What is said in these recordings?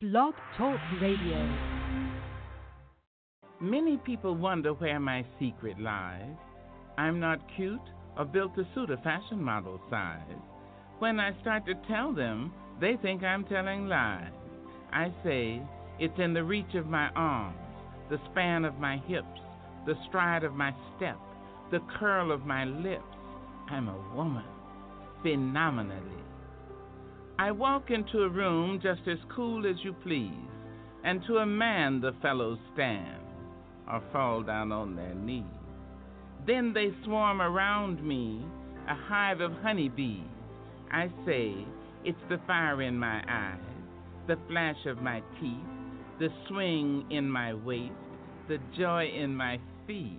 Blog Talk Radio. Many people wonder where my secret lies. I'm not cute or built to suit a fashion model size. When I start to tell them, they think I'm telling lies. I say it's in the reach of my arms, the span of my hips, the stride of my step, the curl of my lips. I'm a woman, phenomenally. I walk into a room just as cool as you please, and to a man the fellows stand or fall down on their knees. Then they swarm around me, a hive of honeybees. I say, it's the fire in my eyes, the flash of my teeth, the swing in my waist, the joy in my feet.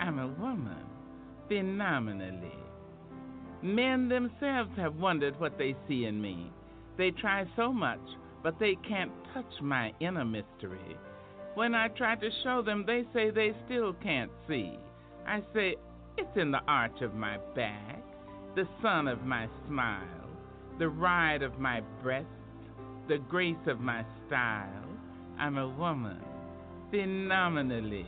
I'm a woman, phenomenally. Men themselves have wondered what they see in me. They try so much, but they can't touch my inner mystery. When I try to show them, they say they still can't see. I say, it's in the arch of my back, the sun of my smile the ride of my breast, the grace of my style. I'm a woman, phenomenally.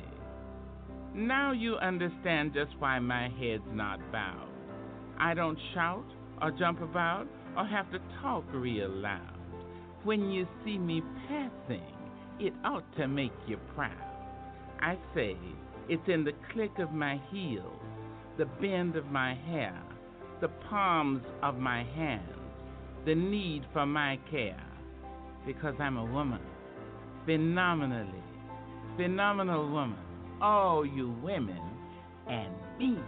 Now you understand just why my head's not bowed. I don't shout or jump about or have to talk real loud. When you see me passing, it ought to make you proud. I say it's in the click of my heels, the bend of my hair, the palms of my hands the need for my care because I'm a woman. Phenomenally, phenomenal woman. All you women and me.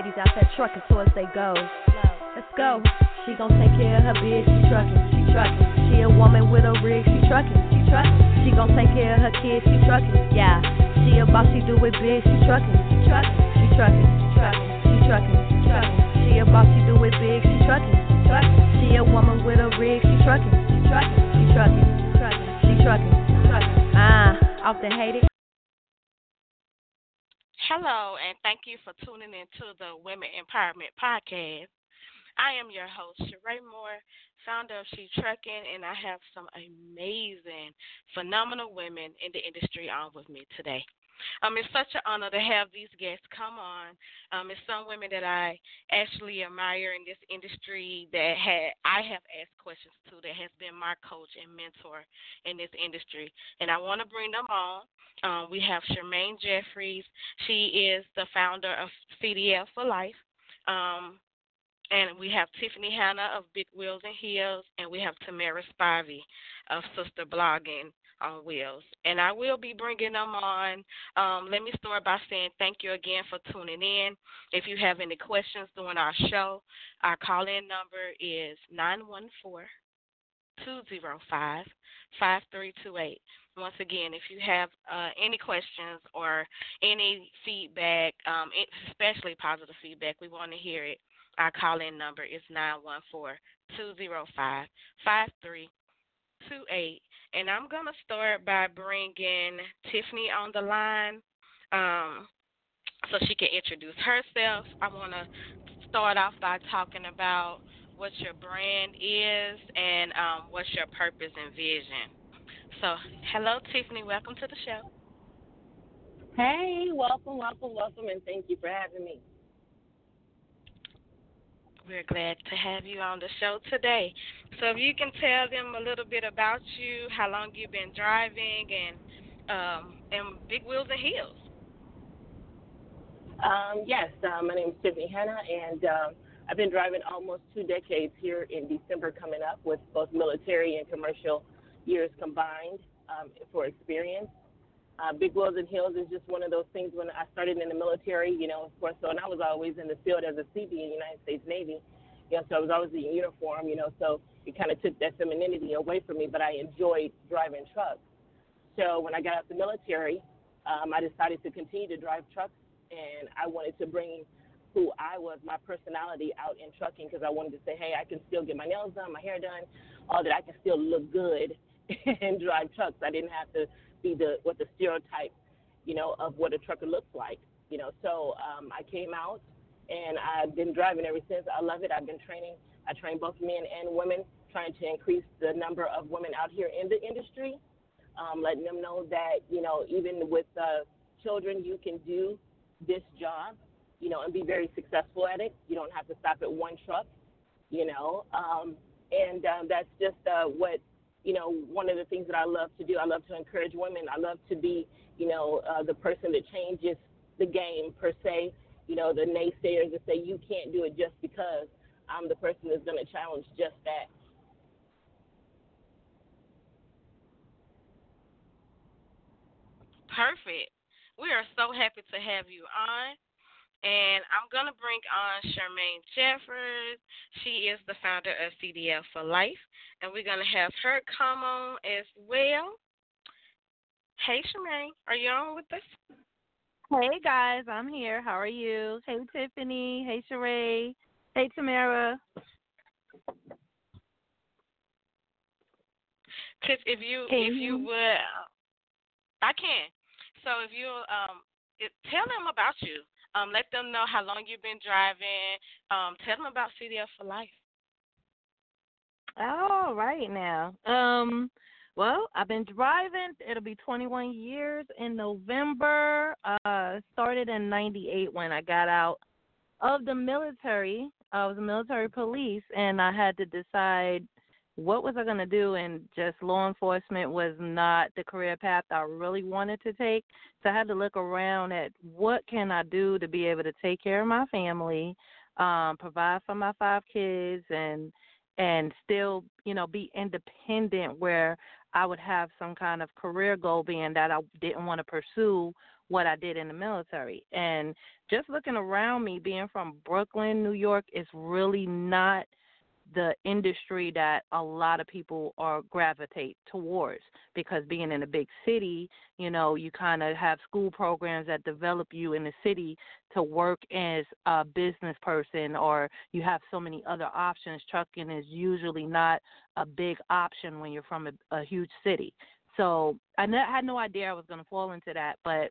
Ladies out there trucking towards they go. Let's go. She gon' take care of her biz, she truckin', she truckin'. She a woman with a rig, she truckin', she truckin'. She gon' take care of her kids, she truckin', yeah. She a boss, she do it big, she truckin', she truckin', she truckin', she truckin', she truckin'. She a boss, she do it big, she truckin', she truckin'. She a woman with a rig, she truckin', she truckin', she truckin', she truckin', ah, often hated. Hello, and thank you for tuning in to the Women Empowerment Podcast. I am your host, Sheree Moore, founder of She Trucking, and I have some amazing, phenomenal women in the industry on with me today. Um, it's such an honor to have these guests come on. Um, it's some women that I actually admire in this industry that had I have asked questions to that has been my coach and mentor in this industry, and I want to bring them on. Um, we have Charmaine Jeffers. She is the founder of CDL for Life. Um, and we have Tiffany Hanna of Big Wheels and Heels, and we have Tamara Spivey of Sista Blogging on Wheels. And I will be bringing them on. Um, let me start by saying thank you again for tuning in. If you have any questions during our show, our call in number is 914 205 5328. Once again, if you have uh, any questions or any feedback, um, especially positive feedback, we want to hear it. Our call in number is 914 205 5328. And I'm going to start by bringing Tiffany on the line um, so she can introduce herself. I want to start off by talking about what your brand is and um, what's your purpose and vision. So, hello, Tiffany. Welcome to the show. Hey, welcome, welcome, welcome, and thank you for having me. We're glad to have you on the show today. So, if you can tell them a little bit about you, how long you've been driving, and um, and Big Wheels and Heels. Um, yes, uh, my name is Tiffany Hanna, and um, I've been driving almost two decades here in December coming up with both military and commercial years combined um, for experience. Uh, Big Wheels and Heels is just one of those things when I started in the military, you know, of course, so and I was always in the field as a Seabee in the United States Navy, you know, so I was always in uniform, you know, so it kind of took that femininity away from me, but I enjoyed driving trucks. So when I got out of the military, um, I decided to continue to drive trucks, and I wanted to bring who I was, my personality out in trucking because I wanted to say, hey, I can still get my nails done, my hair done, all that. I can still look good and drive trucks. I didn't have to be the what the stereotype, you know, of what a trucker looks like. You know, so um, I came out and I've been driving ever since. I love it. I've been training. I train both men and women, trying to increase the number of women out here in the industry, um, letting them know that you know even with uh, children you can do this job, you know, and be very successful at it. You don't have to stop at one truck, you know, um, and um, that's just uh, what you know, one of the things that I love to do. I love to encourage women. I love to be, you know, uh, the person that changes the game per se. You know, the naysayers that say you can't do it just because I'm the person that's going to challenge just that. Perfect. We are so happy to have you on. And I'm going to bring on Charmaine Jeffers. She is the founder of CDL for Life. And we're going to have her come on as well. Hey, Charmaine, are you on with us? Hey, guys, I'm here. How are you? Hey, Tiffany. Hey, Sheree. Hey, Tamara. Cause if you if you would, I can. So if you um, it, tell them about you. Um, let them know how long you've been driving. Um, tell them about CDL for Life. All right now. Um, well, I've been driving. It'll be 21 years in November. Uh, started in '98 when I got out of the military. I was military police, and I had to decide what was I going to do? And just law enforcement was not the career path I really wanted to take. So I had to look around at what can I do to be able to take care of my family, um, provide for my five kids, and and still, you know, be independent where I would have some kind of career goal being that I didn't want to pursue what I did in the military. And just looking around me, being from Brooklyn, New York, is really not – the industry that a lot of people are gravitate towards because being in a big city, you know, you kind of have school programs that develop you in the city to work as a business person or you have so many other options. Trucking is usually not a big option when you're from a, a huge city. So I had no idea I was going to fall into that, but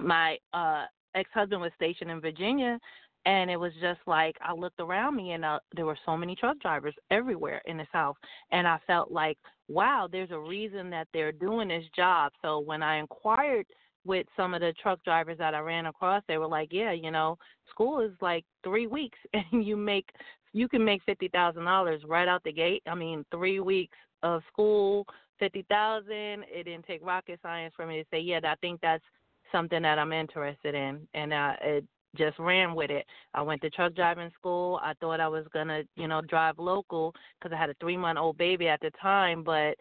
my uh ex-husband was stationed in Virginia and it was just like I looked around me and uh, there were so many truck drivers everywhere in the South, and I felt like, wow, there's a reason that they're doing this job. So when I inquired with some of the truck drivers that I ran across, they were like, yeah, you know, school is like three weeks, and you make you can make fifty thousand dollars right out the gate. I mean, three weeks of school, fifty thousand. It didn't take rocket science for me to say, yeah, I think that's something that I'm interested in, and uh, it just ran with it. I went to truck driving school. I thought I was gonna, you know, drive local because I had a three month old baby at the time, but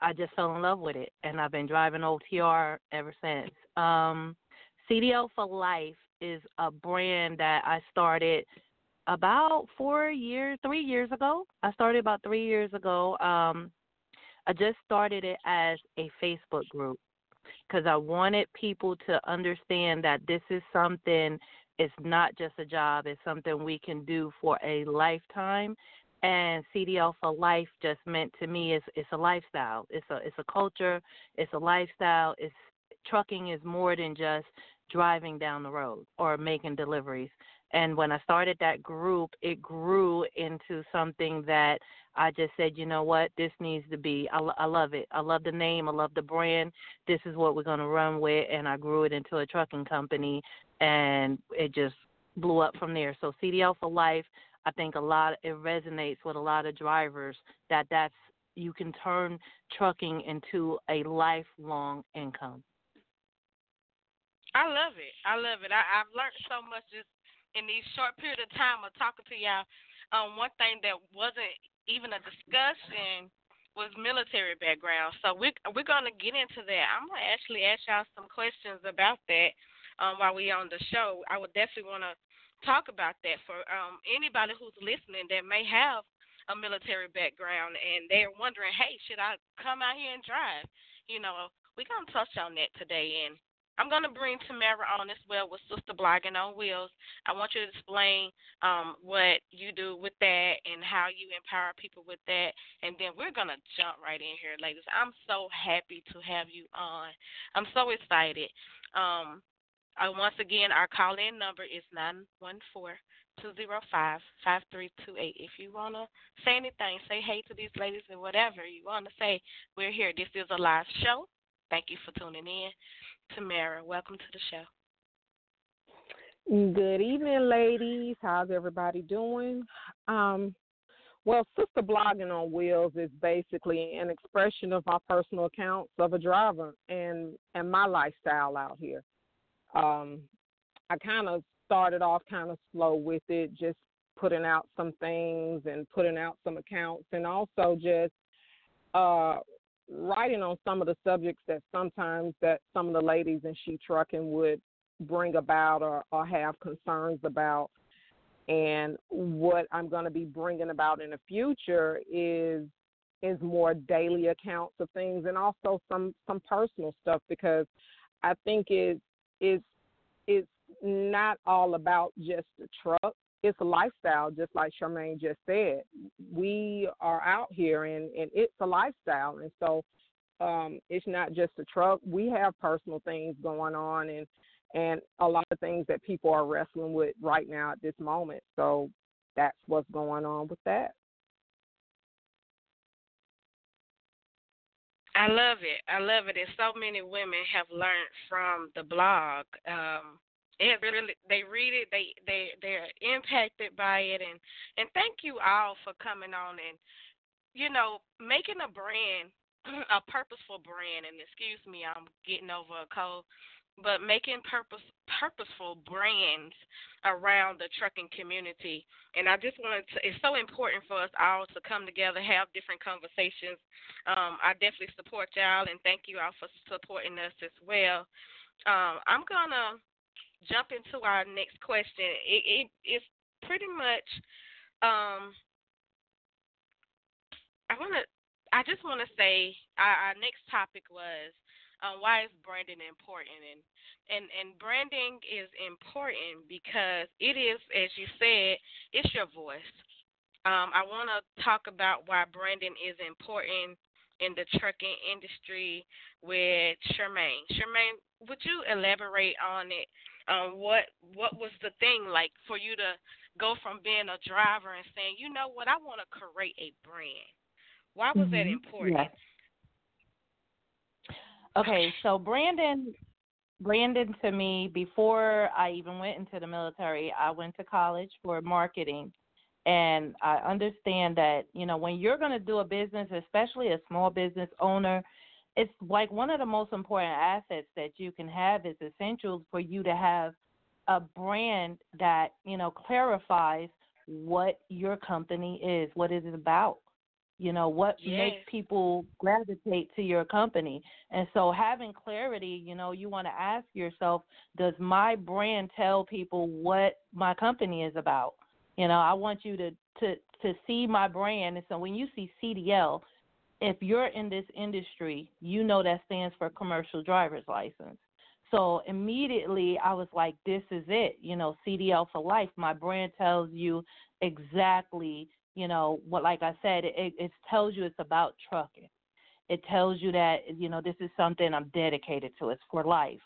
I, just fell in love with it, and I've been driving OTR ever since. Um, CDL for Life is a brand that I started about four years, three years ago. I started about three years ago. Um, I just started it as a Facebook group because I wanted people to understand that this is something, it's not just a job, it's something we can do for a lifetime. And CDL for life just meant to me is it's a lifestyle. It's a it's a culture, it's a lifestyle. It's trucking is more than just driving down the road or making deliveries. And when I started that group, it grew into something that I just said, you know what, this needs to be. I, I love it. I love the name. I love the brand. This is what we're going to run with. And I grew it into a trucking company, and it just blew up from there. So CDL for life. I think a lot. It resonates with a lot of drivers that that's you can turn trucking into a lifelong income. I love it. I love it. I, I've learned so much just in these short period of time of talking to y'all. Um, one thing that wasn't even a discussion was military background. So we we're gonna get into that. I'm gonna actually ask y'all some questions about that um, while we on the show. I would definitely want to talk about that for um, anybody who's listening that may have a military background and they're wondering, hey, should I come out here and drive? You know, we're gonna touch on that today, and I'm going to bring Tamara on as well with Sista Blogging on Wheels. I want you to explain um, what you do with that and how you empower people with that. And then we're going to jump right in here, ladies. I'm so happy to have you on. I'm so excited. Um, uh, once again, our call in number is 914 205 5328. If you want to say anything, say hey to these ladies and whatever you want to say, we're here. This is a live show. Thank you for tuning in. Tamara, welcome to the show. Good evening, ladies. How's everybody doing? Um, well, Sista Blogging on Wheels is basically an expression of my personal accounts of a driver and and my lifestyle out here. Um, I kind of started off kind of slow with it, just putting out some things and putting out some accounts, and also just uh, writing on some of the subjects that sometimes that some of the ladies in she trucking would bring about or, or have concerns about. And what i'm going to be bringing about in the future is is more daily accounts of things and also some some personal stuff because i think it is it's not all about just the truck it's a lifestyle, just like Charmaine just said. We are out here, and and it's a lifestyle, and so um, it's not just a truck. We have personal things going on, and and a lot of things that people are wrestling with right now at this moment. So that's what's going on with that. I love it. I love it. And so many women have learned from the blog. Um, it really they read it they they they're impacted by it and and thank you all for coming on and you know making a brand a purposeful brand and excuse me i'm getting over a cold but making purpose purposeful brands around the trucking community. And i just wanted to it's so important for us all to come together have different conversations. Um, i definitely support y'all and thank you all for supporting us as well. Um, i'm gonna jump into our next question. It, it it's pretty much um I want to I just want to say our, our next topic was um, why is branding important and and and branding is important because it is as you said it's your voice um, i want to talk about why branding is important in the trucking industry with Charmaine. Charmaine, would you elaborate on it what what was the thing like for you to go from being a driver and saying, you know what, I want to create a brand. Why was mm-hmm. that important? Yes. Okay, so Brandon Brandon to me before I even went into the military, I went to college for marketing and I understand that, you know, when you're going to do a business, especially a small business owner, it's like one of the most important assets that you can have is essential for you to have a brand that you know clarifies what your company is, what it is about. You know what yes. makes people gravitate to your company, and so having clarity, you know, you want to ask yourself, does my brand tell people what my company is about? You know, I want you to to to see my brand, and so when you see CDL, if you're in this industry, you know that stands for commercial driver's license. So immediately I was like, this is it, you know, CDL for life. My brand tells you exactly, you know, what, like I said, it, it tells you it's about trucking. It tells you that, you know, this is something I'm dedicated to. It's for life.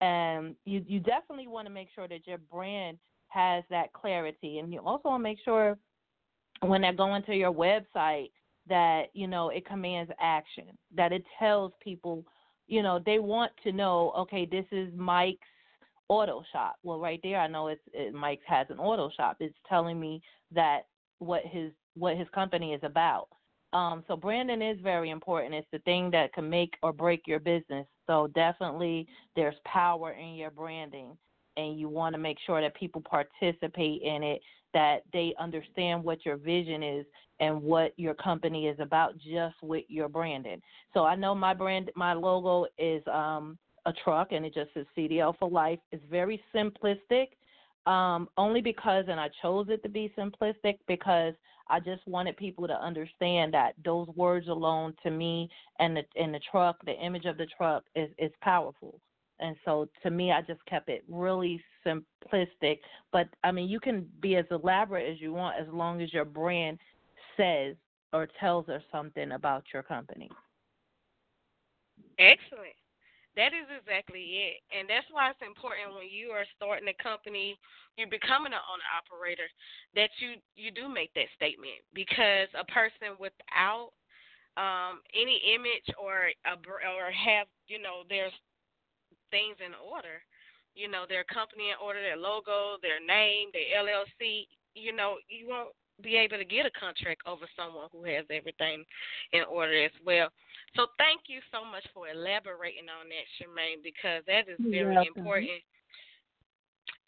And you, you definitely want to make sure that your brand has that clarity. And you also want to make sure when they're going to your website that you know it commands action that it tells people you know they want to know okay this is mike's auto shop. Well right there i know it's it, mike has an auto shop. It's telling me that what his what his company is about. Um, so branding is very important. It's the thing that can make or break your business. So definitely there's power in your branding and you want to make sure that people participate in it that they understand what your vision is and what your company is about just with your branding. So I know my brand, my logo is um, a truck, and it just says CDL for life. It's very simplistic, um, only because, and I chose it to be simplistic because I just wanted people to understand that those words alone, to me, and the and the truck, the image of the truck is is powerful. And so to me, I just kept it really simplistic. But I mean, you can be as elaborate as you want as long as your brand says or tells us something about your company. Excellent. That is exactly it. And that's why it's important when you are starting a company, you're becoming an owner operator, that you you do make that statement because a person without um any image or a, or have, you know, there's things in order, you know, their company in order, their logo, their name, their LLC, you know, you won't be able to get a contract over someone who has everything in order as well. So thank you so much for elaborating on that, Charmaine, because that is very important.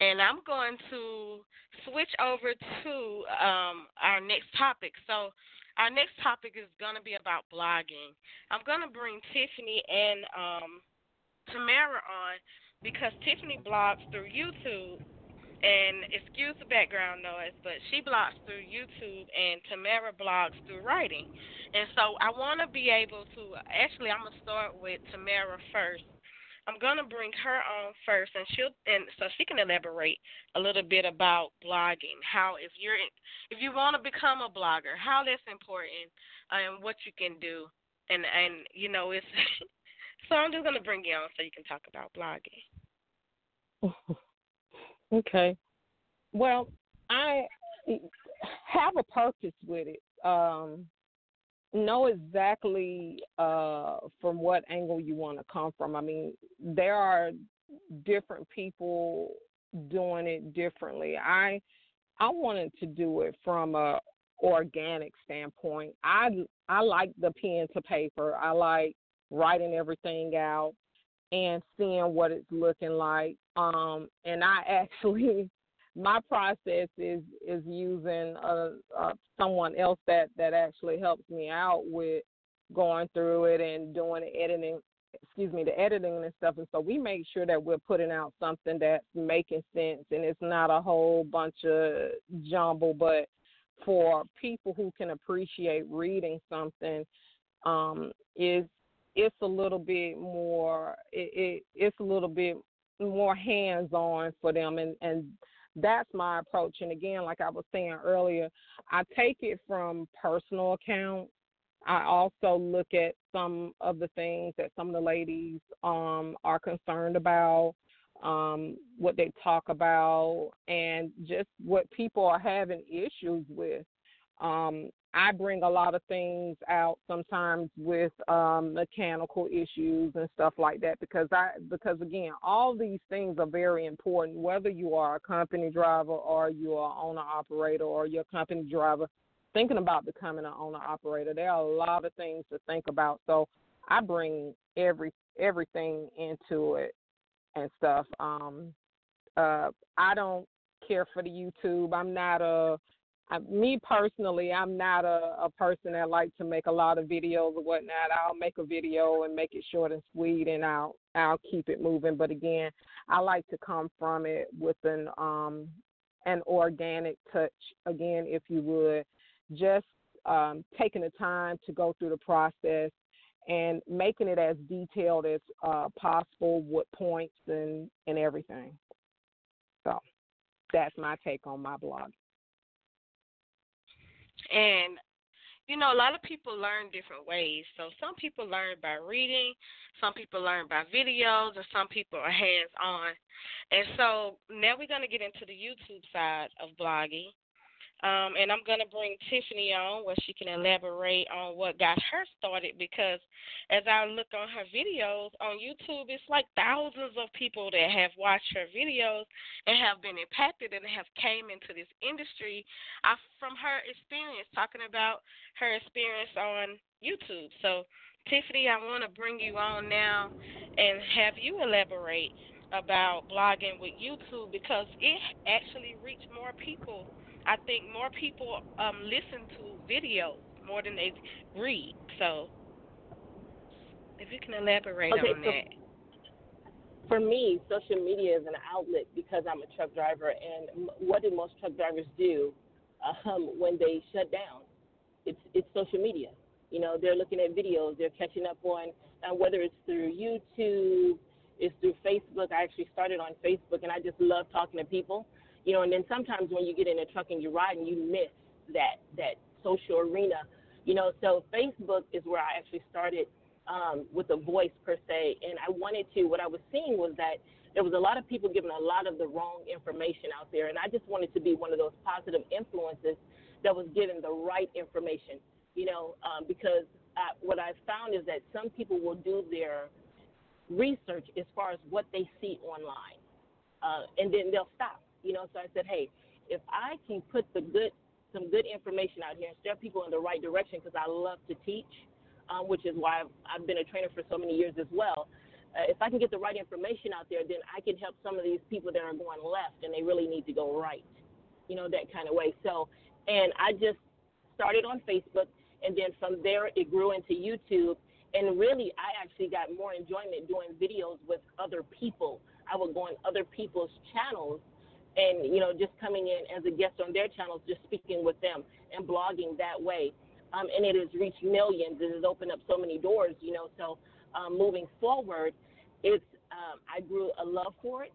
And I'm going to switch over to um, our next topic. So our next topic is going to be about blogging. I'm going to bring Tiffany and um, Tamara on because Tiffany blogs through YouTube and excuse the background noise, but she blogs through YouTube and Tamara blogs through writing. And so I want to be able to actually I'm going to start with Tamara first. I'm going to bring her on first and she'll and so she can elaborate a little bit about blogging, how if you're if you want to become a blogger, how that's important and what you can do. And and you know it's so I'm just going to bring you on so you can talk about blogging. Okay. Well, I have a purpose with it. Um, know exactly uh, from what angle you want to come from. I mean, there are different people doing it differently. I I wanted to do it from a organic standpoint. I I like the pen to paper. I like writing everything out and seeing what it's looking like. Um, and I actually, my process is is using a, a, someone else that that actually helps me out with going through it and doing the editing. Excuse me, the editing and stuff. And so we make sure that we're putting out something that's making sense and it's not a whole bunch of jumble, but for people who can appreciate reading something um, is it's a little bit more it, it it's a little bit more hands on for them and and that's my approach. And again like i was saying earlier i take it from personal accounts i also look at some of the things that some of the ladies um are concerned about um what they talk about and just what people are having issues with um I bring a lot of things out sometimes with um, mechanical issues and stuff like that because I because again all these things are very important whether you are a company driver or you are owner operator or you're company driver thinking about becoming an owner operator there are a lot of things to think about. So I bring every everything into it and stuff. Um uh I don't care for the YouTube. I'm not a I, me personally, I'm not a, a person that likes to make a lot of videos or whatnot. I'll make a video and make it short and sweet, and I'll I'll keep it moving. But again, I like to come from it with an um an organic touch. Again, if you would, just um, taking the time to go through the process and making it as detailed as uh, possible with points and and everything. So that's my take on my blog. And you know, a lot of people learn different ways. So some people learn by reading, some people learn by videos, and some people are hands on. And so now we're going to get into the YouTube side of blogging. Um, and I'm going to bring Tiffany on where she can elaborate on what got her started because as I look on her videos on YouTube, it's like thousands of people that have watched her videos and have been impacted and have came into this industry I, from her experience, talking about her experience on YouTube. So, Tiffany, I want to bring you on now and have you elaborate about blogging with YouTube because it actually reached more people I think more people um, listen to videos more than they read. So, if you can elaborate okay, on so that. For me, social media is an outlet because I'm a truck driver, and what do most truck drivers do um, when they shut down? It's it's social media. You know, they're looking at videos, they're catching up on, and whether it's through YouTube, it's through Facebook. I actually started on Facebook, and I just love talking to people. You know, and then sometimes when you get in a truck and you ride and you miss that that social arena. You know, so Facebook is where I actually started um, with a voice per se, and I wanted to. What I was seeing was that there was a lot of people giving a lot of the wrong information out there, and I just wanted to be one of those positive influences that was giving the right information. You know, um, because I, what I found is that some people will do their research as far as what they see online, uh, and then they'll stop. You know, so I said, hey, if I can put the good some good information out here and steer people in the right direction because I love to teach, um, which is why I've, I've been a trainer for so many years as well. Uh, if I can get the right information out there, then I can help some of these people that are going left and they really need to go right, you know, that kind of way. So, and I just started on Facebook, and then from there it grew into YouTube. And really, I actually got more enjoyment doing videos with other people. I would go on other people's channels and you know just coming in as a guest on their channels, just speaking with them and blogging that way. Um, and it has reached millions. It has opened up so many doors, you know. So um, moving forward, it's um, I grew a love for it,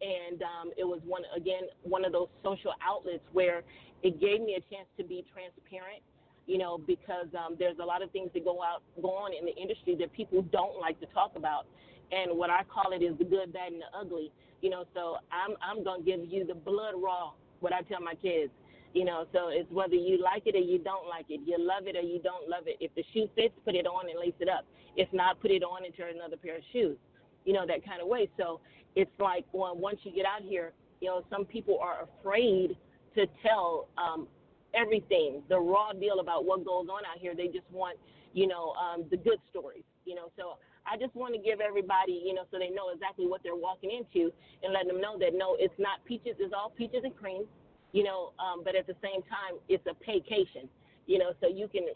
and um, it was one again one of those social outlets where it gave me a chance to be transparent. You know, because um, there's a lot of things that go out go on in the industry that people don't like to talk about, and what I call it is the good, bad, and the ugly. You know, so I'm I'm gonna give you the blood raw. What I tell my kids. You know, so it's whether you like it or you don't like it, you love it or you don't love it. If the shoe fits, put it on and lace it up. If not, put it on and turn another pair of shoes. You know, that kind of way. So it's like well, once you get out here, you know, some people are afraid to tell um, everything, the raw deal about what goes on out here. They just want, you know, um, the good stories. You know, so I just want to give everybody, you know, so they know exactly what they're walking into and let them know that no, it's not peaches, it's all peaches and cream, you know, um, but at the same time, it's a vacation, you know, so you can,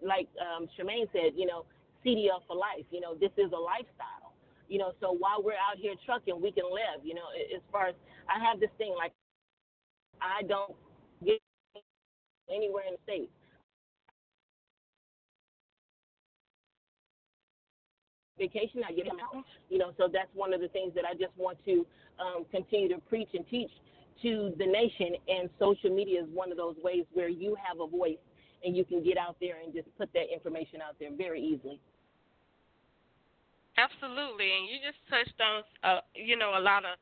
like um, Charmaine said, you know, CDL for life, you know, this is a lifestyle, you know, so while we're out here trucking, we can live, you know, as far as I have this thing, like, I don't get anywhere in the States. Vacation. I get him out. You know, so that's one of the things that I just want to um, continue to preach and teach to the nation. And social media is one of those ways where you have a voice and you can get out there and just put that information out there very easily. Absolutely, and you just touched on, uh, you know, a lot of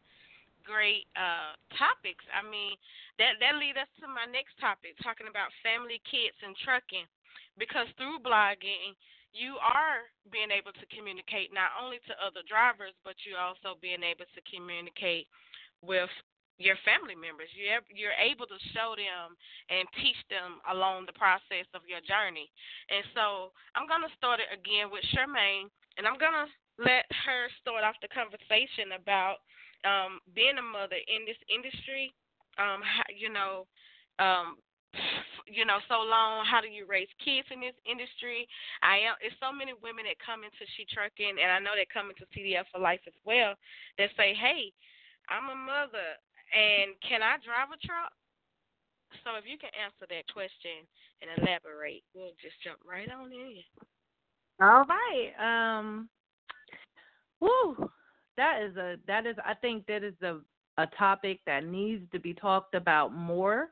great uh, topics. I mean, that that leads us to my next topic, talking about family, kids, and trucking. Because through blogging, you are being able to communicate not only to other drivers, but you're also being able to communicate with your family members. You're able to show them and teach them along the process of your journey. And so I'm gonna start it again with Charmaine, and I'm gonna let her start off the conversation about um, being a mother in this industry. Um, you know, um, you know so long how do you raise kids in this industry? I am it's so many women that come into she trucking and i know they come into cdl for life as well that say hey i'm a mother and can i drive a truck? So if you can answer that question and elaborate we'll just jump right on in. All right um woo that is a that is i think that is a a topic that needs to be talked about more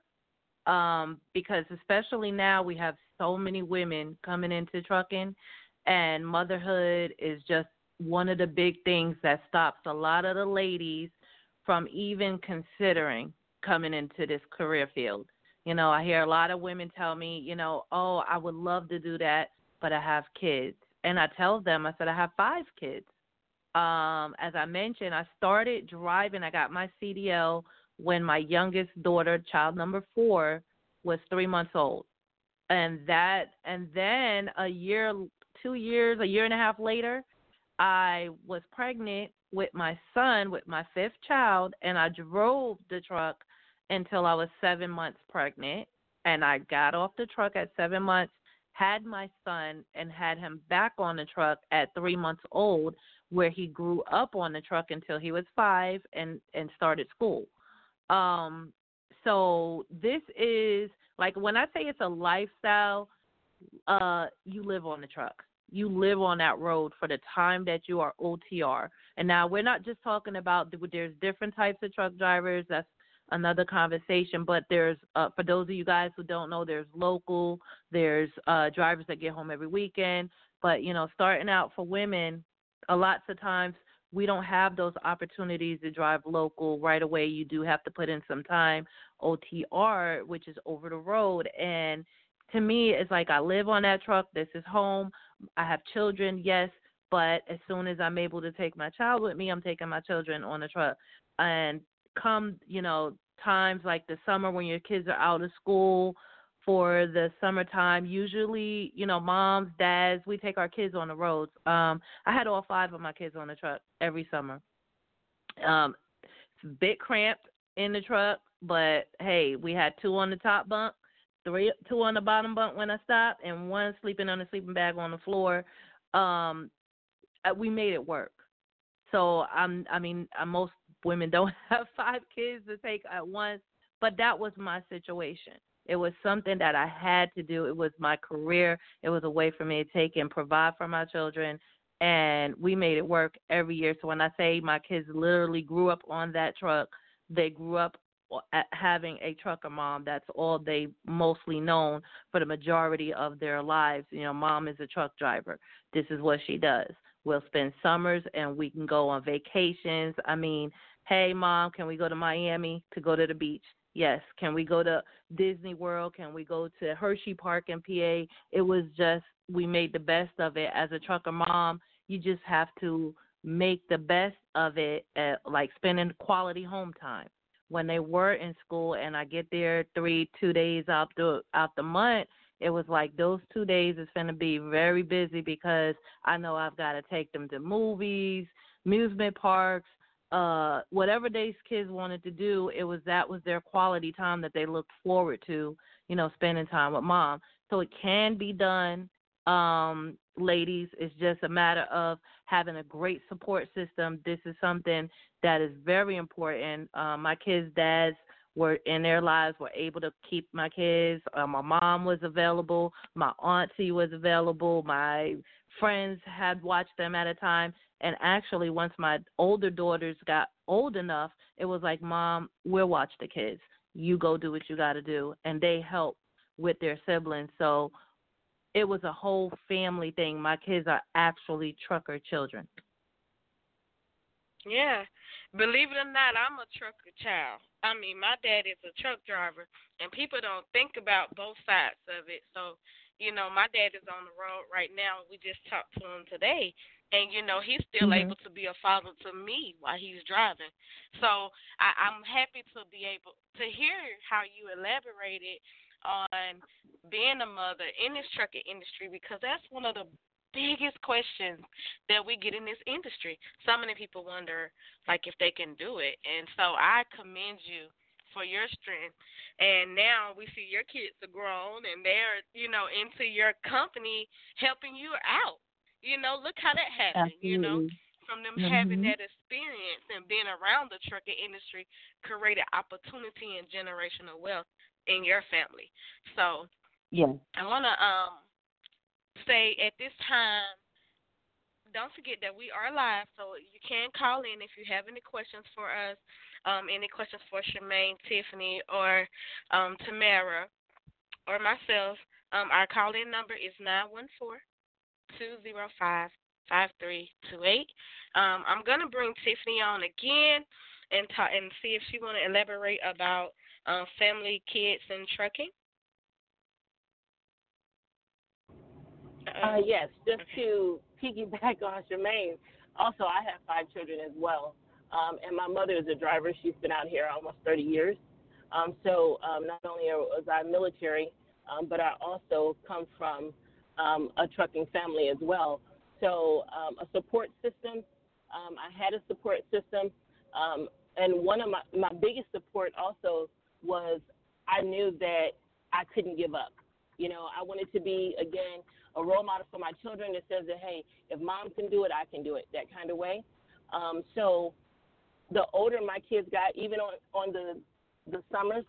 um, because especially now we have so many women coming into trucking, and motherhood is just one of the big things that stops a lot of the ladies from even considering coming into this career field. You know, I hear a lot of women tell me, you know, oh, I would love to do that, but I have kids. And I tell them, I said, I have five kids. Um, as I mentioned, I started driving, I got my CDL when my youngest daughter, child number four, was three months old. And that, and then a year, two years, a year and a half later, I was pregnant with my son, with my fifth child, and I drove the truck until I was seven months pregnant. And I got off the truck at seven months, had my son, and had him back on the truck at three months old, where he grew up on the truck until he was five and and started school. Um, so this is like when I say it's a lifestyle, uh, you live on the truck. You live on that road for the time that you are OTR. And now we're not just talking about there's different types of truck drivers. That's another conversation. But there's uh, for those of you guys who don't know, there's local. There's uh, drivers that get home every weekend. But you know, starting out for women, a lots of times we don't have those opportunities to drive local right away. You do have to put in some time OTR, which is over the road. And to me, it's like I live on that truck. This is home. I have children, yes, but as soon as I'm able to take my child with me, I'm taking my children on the truck. And come, you know, times like the summer when your kids are out of school for the summertime, usually, you know, moms, dads, we take our kids on the roads. Um, I had all five of my kids on the truck every summer. Um, it's a bit cramped in the truck, but hey, we had two on the top bunk, three, two on the bottom bunk when I stopped, and one sleeping on the sleeping bag on the floor. Um, uh, we made it work. So I'm, I mean, uh, most women don't have five kids to take at once, but that was my situation. It was something that I had to do. It was my career. It was a way for me to take and provide for my children. And we made it work every year. So when I say my kids literally grew up on that truck, they grew up having a trucker mom. That's all they mostly known for the majority of their lives. You know, mom is a truck driver. This is what she does. We'll spend summers and we can go on vacations. I mean, hey mom, can we go to Miami to go to the beach? Yes. Can we go to Disney World? Can we go to Hershey Park in PA? It was just we made the best of it as a trucker mom. You just have to make the best of it, at, like spending quality home time when they were in school and I get there three, two days out the out the month, it was like those two days is gonna be very busy because I know I've got to take them to movies, amusement parks, uh, whatever these kids wanted to do. It was that was their quality time that they looked forward to, you know, spending time with mom. So it can be done um, ladies. It's just a matter of having a great support system. This is something that is very important. Uh, my kids' dads were in their lives were able to keep my kids. Uh, my mom was available. My auntie was available. My friends had watched them at a time. And actually, once my older daughters got old enough, it was like, Mom, we'll watch the kids. You go do what you got to do. And they help with their siblings. So it was a whole family thing. My kids are actually trucker children. Yeah. Believe it or not, I'm a trucker child. I mean, my dad is a truck driver, and people don't think about both sides of it. So, you know, my dad is on the road right now. We just talked to him today, and you know, he's still mm-hmm. able to be a father to me while he's driving. So, I, I'm happy to be able to hear how you elaborated on being a mother in this trucking industry because that's one of the biggest questions that we get in this industry. So many people wonder like if they can do it. And so I commend you for your strength. And now we see your kids are grown and they're, you know, into your company helping you out. You know, look how that happened, Absolutely. you know. From them mm-hmm. having that experience and being around the trucking industry created opportunity and generational wealth in your family. So yeah. I want to um say at this time, don't forget that we are live, so you can call in if you have any questions for us, um, any questions for Charmaine, Tiffany, or um, Tamara, or myself. Um, our call in number is 914 205 5328. Um, I'm going to bring Tiffany on again and, ta- and see if she want to elaborate about uh, family, kids, and trucking? Uh, yes, just to piggyback on Charmaine, also I have five children as well. Um, and my mother is a driver. She's been out here almost 30 years. Um, so um, not only was I military, um, but I also come from um, a trucking family as well. So um, a support system. Um, I had a support system, um, and one of my my biggest support also was I knew that I couldn't give up. You know, I wanted to be again a role model for my children that says that hey, if mom can do it, I can do it. That kind of way. Um, so the older my kids got, even on on the the summers,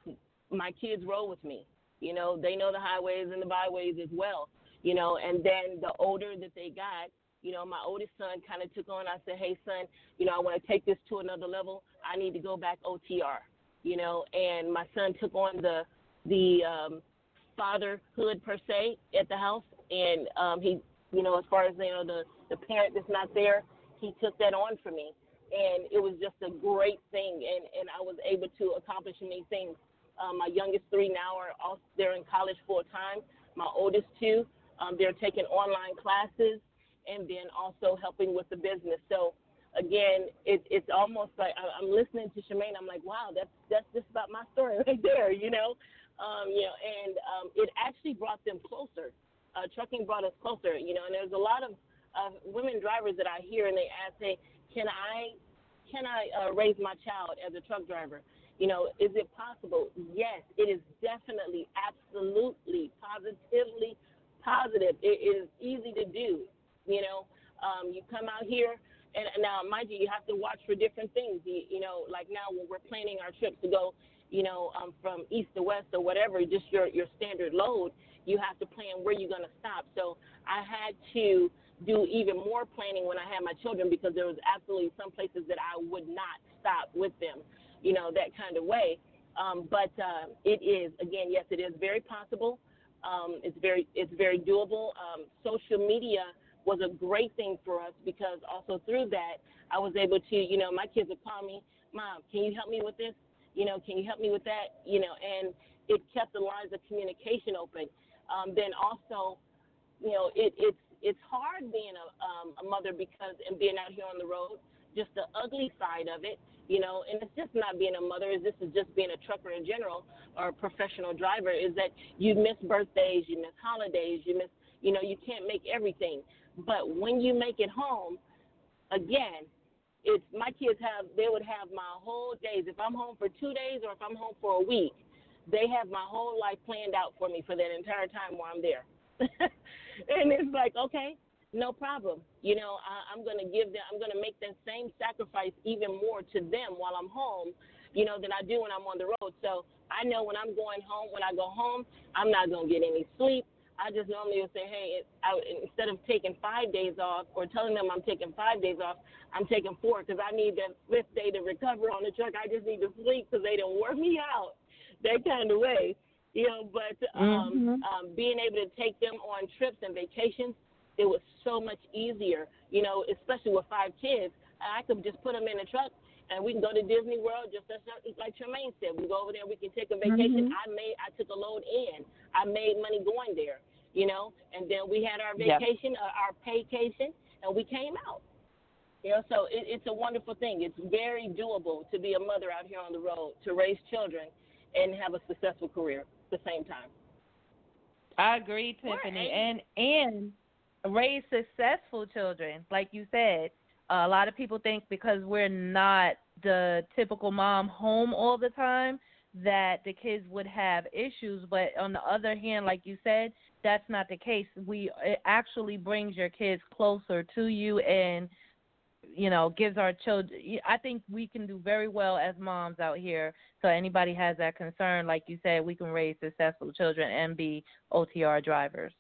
my kids roll with me. You know, they know the highways and the byways as well. You know, and then the older that they got, you know, my oldest son kind of took on. I said, hey, son, you know, I want to take this to another level. I need to go back OTR. You know, and my son took on the the um, fatherhood per se at the house, and um, he, you know, as far as you know, the the parent that's not there, he took that on for me, and it was just a great thing, and and I was able to accomplish many things. Um, my youngest three now are all they're in college full time. My oldest two, um, they're taking online classes, and then also helping with the business. So again, it, it's almost like I'm listening to Charmaine. I'm like, wow, that's that's just about my story right there, you know. Um, you know, and um, it actually brought them closer. Uh, trucking brought us closer, you know. And there's a lot of uh, women drivers that I hear, and they ask, "Hey, can I can I uh, raise my child as a truck driver?" You know, is it possible? Yes, it is definitely, absolutely, positively positive. It is easy to do. You know, um, you come out here, and now, mind you, you have to watch for different things. You, you know, like now when we're planning our trips to go you know, um, from east to west or whatever, just your your standard load, you have to plan where you're going to stop. So I had to do even more planning when I had my children because there was absolutely some places that I would not stop with them, you know, that kind of way. Um, but uh, it is again, yes, it is very possible. Um, it's very it's very doable. Um, social media was a great thing for us because also through that I was able to, you know, my kids would call me, Mom, can you help me with this? You know, can you help me with that? You know, and it kept the lines of communication open. Um, then also, you know, it, it's it's hard being a, um, a mother because and being out here on the road. Just the ugly side of it, you know, and it's just not being a mother. Is this is just being a trucker in general or a professional driver? Is that you miss birthdays, you miss holidays, you miss, you know, you can't make everything. But when you make it home, again, it's my kids have they would have my whole days. If I'm home for two days or if I'm home for a week, they have my whole life planned out for me for that entire time while I'm there. and it's like, okay, no problem. You know, I, I'm gonna give them I'm gonna make that same sacrifice even more to them while I'm home, you know, than I do when I'm on the road. So I know when I'm going home, when I go home, I'm not gonna get any sleep. I just normally would say, hey, I, instead of taking five days off or telling them I'm taking five days off, I'm taking four because I need that fifth day to recover on the truck. I just need to sleep because they don't work me out that kind of way, you know. But um, mm-hmm. um, being able to take them on trips and vacations, it was so much easier, you know, especially with five kids. I could just put them in a truck and we can go to Disney World just as like Charmaine said. We go over there, we can take a vacation. Mm-hmm. I made, I took a load in. I made money going there, you know, and then we had our vacation, yep. uh, our paycation, and we came out. You know, so it, it's a wonderful thing. It's very doable to be a mother out here on the road, to raise children, and have a successful career at the same time. I agree, Tiffany, and and raise successful children, like you said a lot of people think because we're not the typical mom home all the time that the kids would have issues. But on the other hand like you said that's not the case. We it actually brings your kids closer to you and you know gives our children i think we can do very well as moms out here. So anybody has that concern like you said we can raise successful children and be otr drivers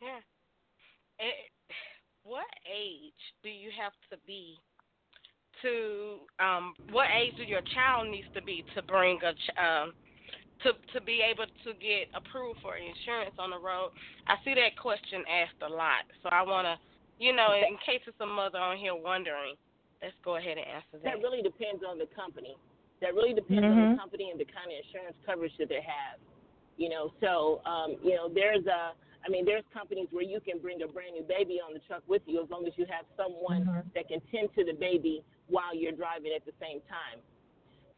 yeah it, what age do you have to be to um what age do your child needs to be to bring a um to to be able to get approved for insurance on the road? I see that question asked a lot, so I want to, you know, in case it's a mother on here wondering, let's go ahead and answer that. That really depends on the company. That really depends mm-hmm. on the mm-hmm. company and the kind of insurance coverage that they have. You know, so um, you know, there's a I mean, there's companies where you can bring a brand new baby on the truck with you as long as you have someone mm-hmm. that can tend to the baby while you're driving at the same time.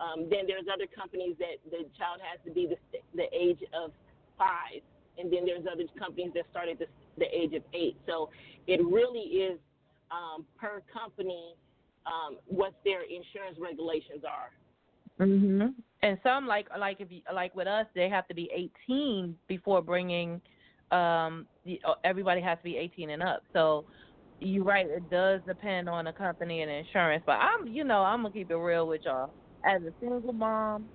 Um, then there's other companies that the child has to be the, the age of five, and then there's other companies that start at the, the age of eight. So it really is um, per company um, what their insurance regulations are. Mhm. And some like like if you, like with us, they have to be 18 before bringing. Um, uh, everybody has to be 18 and up. So you're right. It does depend on the company and insurance. But I'm, you know, I'm gonna keep it real with y'all. As a single mom,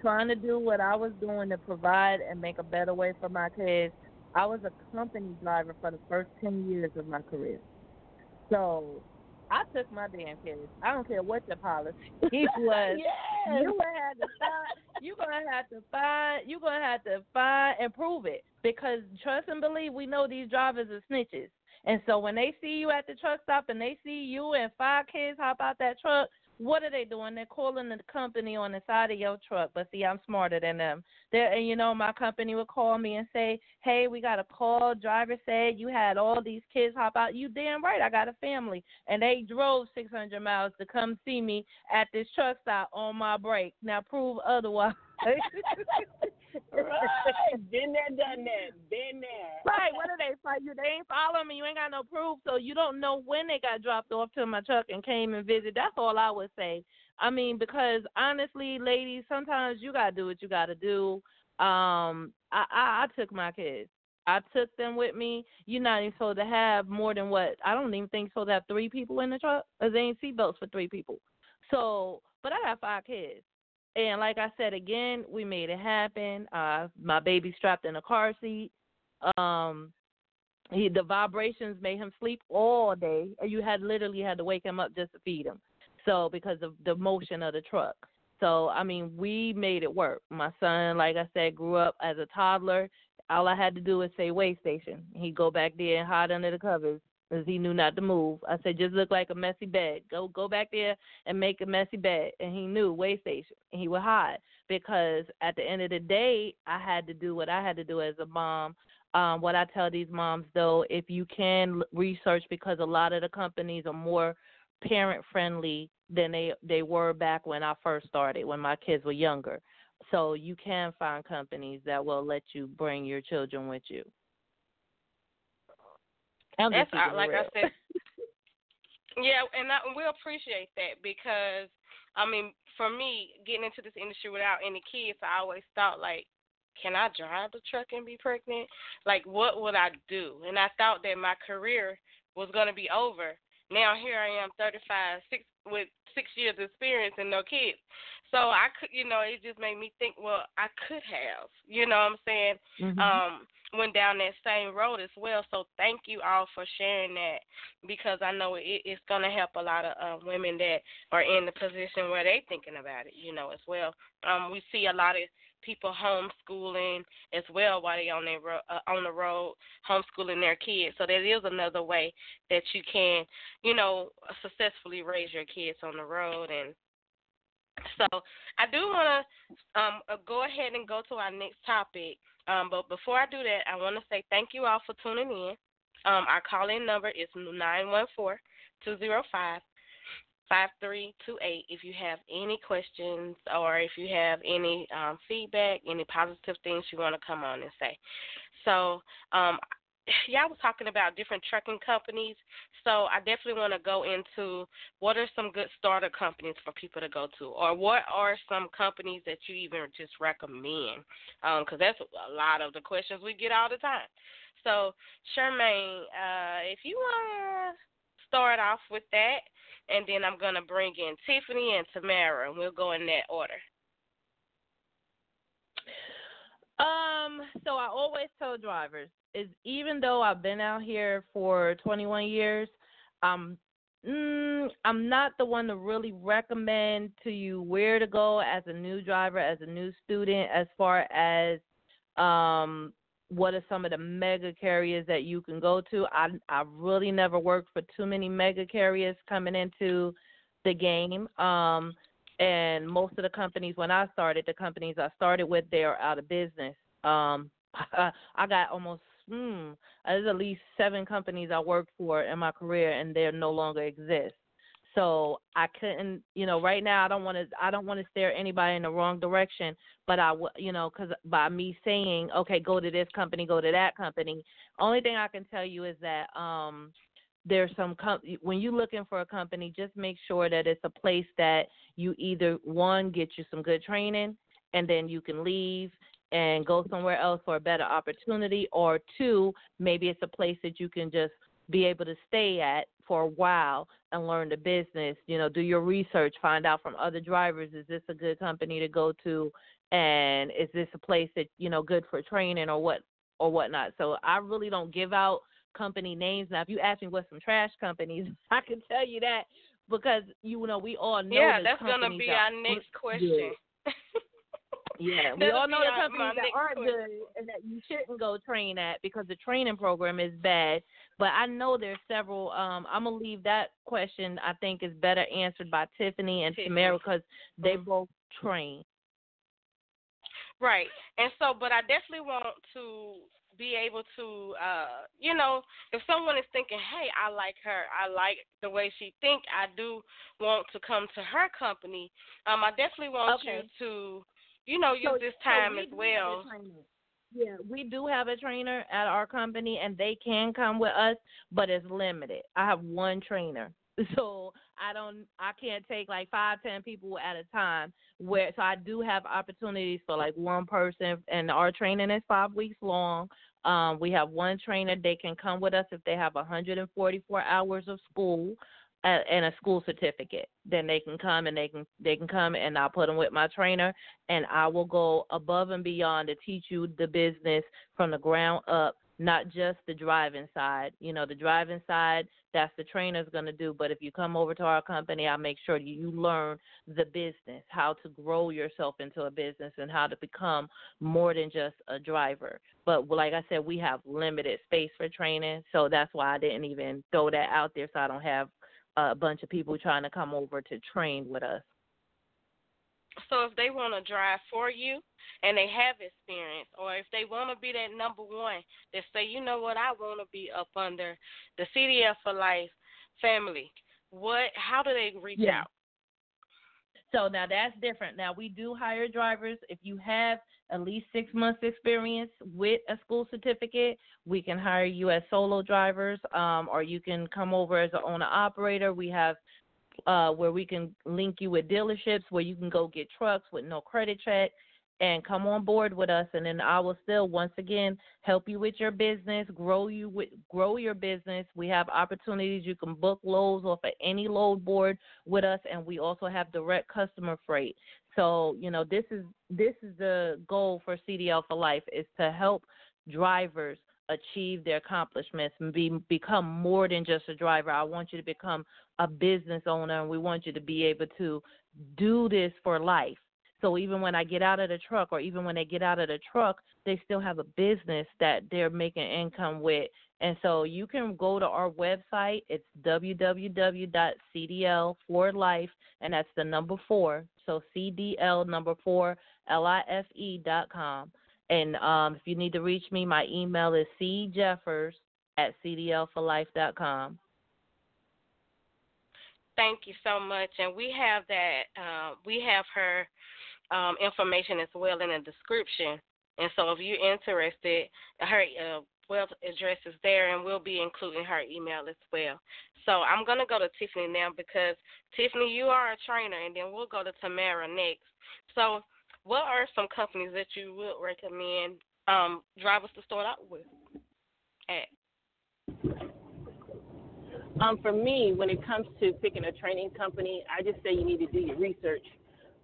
trying to do what I was doing to provide and make a better way for my kids, I was a company driver for the first 10 years of my career. So I took my damn kids. I don't care what the policy It was. yes. You gonna have to find. You gonna have to find. You gonna have to find and prove it because trust and believe. We know these drivers are snitches, and so when they see you at the truck stop and they see you and five kids hop out that truck, what are they doing? They're calling the company on the side of your truck. But see, I'm smarter than them. They're, and you know, my company would call me and say, "Hey, we got a call. Driver said you had all these kids hop out. You damn right. I got a family, and they drove 600 miles to come see me at this truck stop on my break. Now prove otherwise." right. Been there, done that. Been there. Right. What are they fight you? They ain't following me. You ain't got no proof, so you don't know when they got dropped off to my truck and came and visit. That's all I would say. I mean, because honestly, ladies, sometimes you gotta do what you gotta do. Um, I, I I took my kids. I took them with me. You're not even supposed to have more than what I don't even think to have three people in the truck. Cause they ain't seatbelts for three people. So, but I got five kids. And like I said again, we made it happen. Uh my baby strapped in a car seat. Um he the vibrations made him sleep all day. You had literally had to wake him up just to feed him. So because of the motion of the truck. So I mean, we made it work. My son, like I said, grew up as a toddler. All I had to do was say way station. He'd go back there and hide under the covers because he knew not to move. I said, just look like a messy bed. Go go back there and make a messy bed. And he knew way station. And he would hide because at the end of the day, I had to do what I had to do as a mom. Um, what I tell these moms though, if you can research, because a lot of the companies are more parent friendly than they they were back when I first started, when my kids were younger. So you can find companies that will let you bring your children with you. I'm That's it like I said. yeah, and I, we appreciate that because I mean, for me, getting into this industry without any kids, I always thought like, can I drive the truck and be pregnant? Like, what would I do? And I thought that my career was going to be over. Now here I am, 35, six with six years experience and no kids. So I could, you know, it just made me think, well, I could have, you know what I'm saying? Mhm. Um, went down that same road as well. So thank you all for sharing that because I know it, it's going to help a lot of uh, women that are in the position where they're thinking about it, you know, as well. Um, we see a lot of people homeschooling as well while they on their uh, on the road homeschooling their kids. So that is another way that you can, you know, successfully raise your kids on the road and so I do want to um, uh, go ahead and go to our next topic. Um, but before I do that, I want to say thank you all for tuning in. Um, our call-in number is nine one four two zero five five three two eight. If you have any questions or if you have any um, feedback, any positive things you want to come on and say. So um, y'all was talking about different trucking companies. So I definitely want to go into what are some good starter companies for people to go to, or what are some companies that you even just recommend? Because that's a lot of the questions we get all the time. So Charmaine, uh, if you want to start off with that, and then I'm gonna bring in Tiffany and Tamara, and we'll go in that order. Um, so I always tell drivers is even though I've been out here for 21 years, um, mm, I'm not the one to really recommend to you where to go as a new driver, as a new student, as far as um what are some of the mega carriers that you can go to. I I really never worked for too many mega carriers coming into the game. Um and most of the companies when I started, the companies I started with, they are out of business. Um I got almost hmm, there's at least seven companies I worked for in my career, and they no longer exist. So I couldn't, you know, right now I don't want to, I don't want to steer anybody in the wrong direction. But I, you know, because by me saying, okay, go to this company, go to that company, only thing I can tell you is that um there's some com- when you're looking for a company, just make sure that it's a place that you either one get you some good training and then you can leave and go somewhere else for a better opportunity, or two, maybe it's a place that you can just be able to stay at for a while and learn the business. You know, do your research, find out from other drivers is this a good company to go to, and is this a place that you know good for training or what or whatnot. So I really don't give out company names. Now, if you ask me what some trash companies, I can tell you that because you know we all know. Yeah, that's gonna be our next question. Yeah. Yeah, we all know the companies that aren't good and that you shouldn't go train at because the training program is bad. But I know there's several. Um, I'm gonna leave that question. I think is better answered by Tiffany and Tiffany. Tamara because they Mm-hmm. both train. Right. And so, but I definitely want to be able to, uh, you know, if someone is thinking, hey, I like her, I like the way she think, I do want to come to her company. Um, I definitely want Okay. you to, you know, use So- this so time we as do have a well. Yeah, we do have a trainer at our company, and they can come with us, but it's limited. I have one trainer, so I don't, I can't take like five, ten people at a time. Where so I do have opportunities for like one person, and our training is five weeks long. Um, we have one trainer. They can come with us if they have 144 hours of school and a school certificate. Then they can come and they can they can come and I'll put them with my trainer and I will go above and beyond to teach you the business from the ground up, not just the driving side. You know, the driving side that's the trainer's going to do, but if you come over to our company, I'll make sure you learn the business, how to grow yourself into a business and how to become more than just a driver. But like I said, we have limited space for training, so that's why I didn't even throw that out there so I don't have a bunch of people trying to come over to train with us. So if they want to drive for you and they have experience, or if they want to be that number one, they say, you know what, I want to be up under the CDL for Life family. What? How do they reach Yeah. out? So now that's different. Now we do hire drivers. If you have at least six months experience with a school certificate, we can hire you as solo drivers, um, or you can come over as an owner operator. We have uh, where we can link you with dealerships where you can go get trucks with no credit check and come on board with us and then I will still once again help you with your business, grow you with grow your business. We have opportunities you can book loads off of any load board with us and we also have direct customer freight. So, you know, this is this is the goal for CDL for life is to help drivers achieve their accomplishments and be become more than just a driver. I want you to become a business owner and we want you to be able to do this for life. So even when I get out of the truck or even when they get out of the truck, they still have a business that they're making income with. And so you can go to our website. It's www.cdl for life and that's the number 4. So CDL number 4 L I F E dot com. And um, if you need to reach me, my email is cjeffers at cdlforlife.com. Thank you so much, and we have that. Uh, we have her um, information as well in the description. And so, if you're interested, her uh, web address is there, and we'll be including her email as well. So I'm gonna go to Tiffany now because Tiffany, you are a trainer, and then we'll go to Tamara next. So, what are some companies that you would recommend um, drivers to start out with? At Um, for me, when it comes to picking a training company, I just say you need to do your research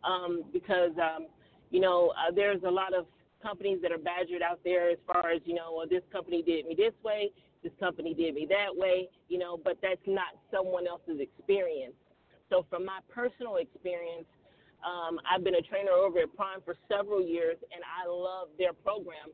um, because, um, you know, uh, there's a lot of companies that are badgered out there as far as, you know, well, this company did me this way, this company did me that way, you know, but that's not someone else's experience. So, from my personal experience, um, I've been a trainer over at Prime for several years, and I love their program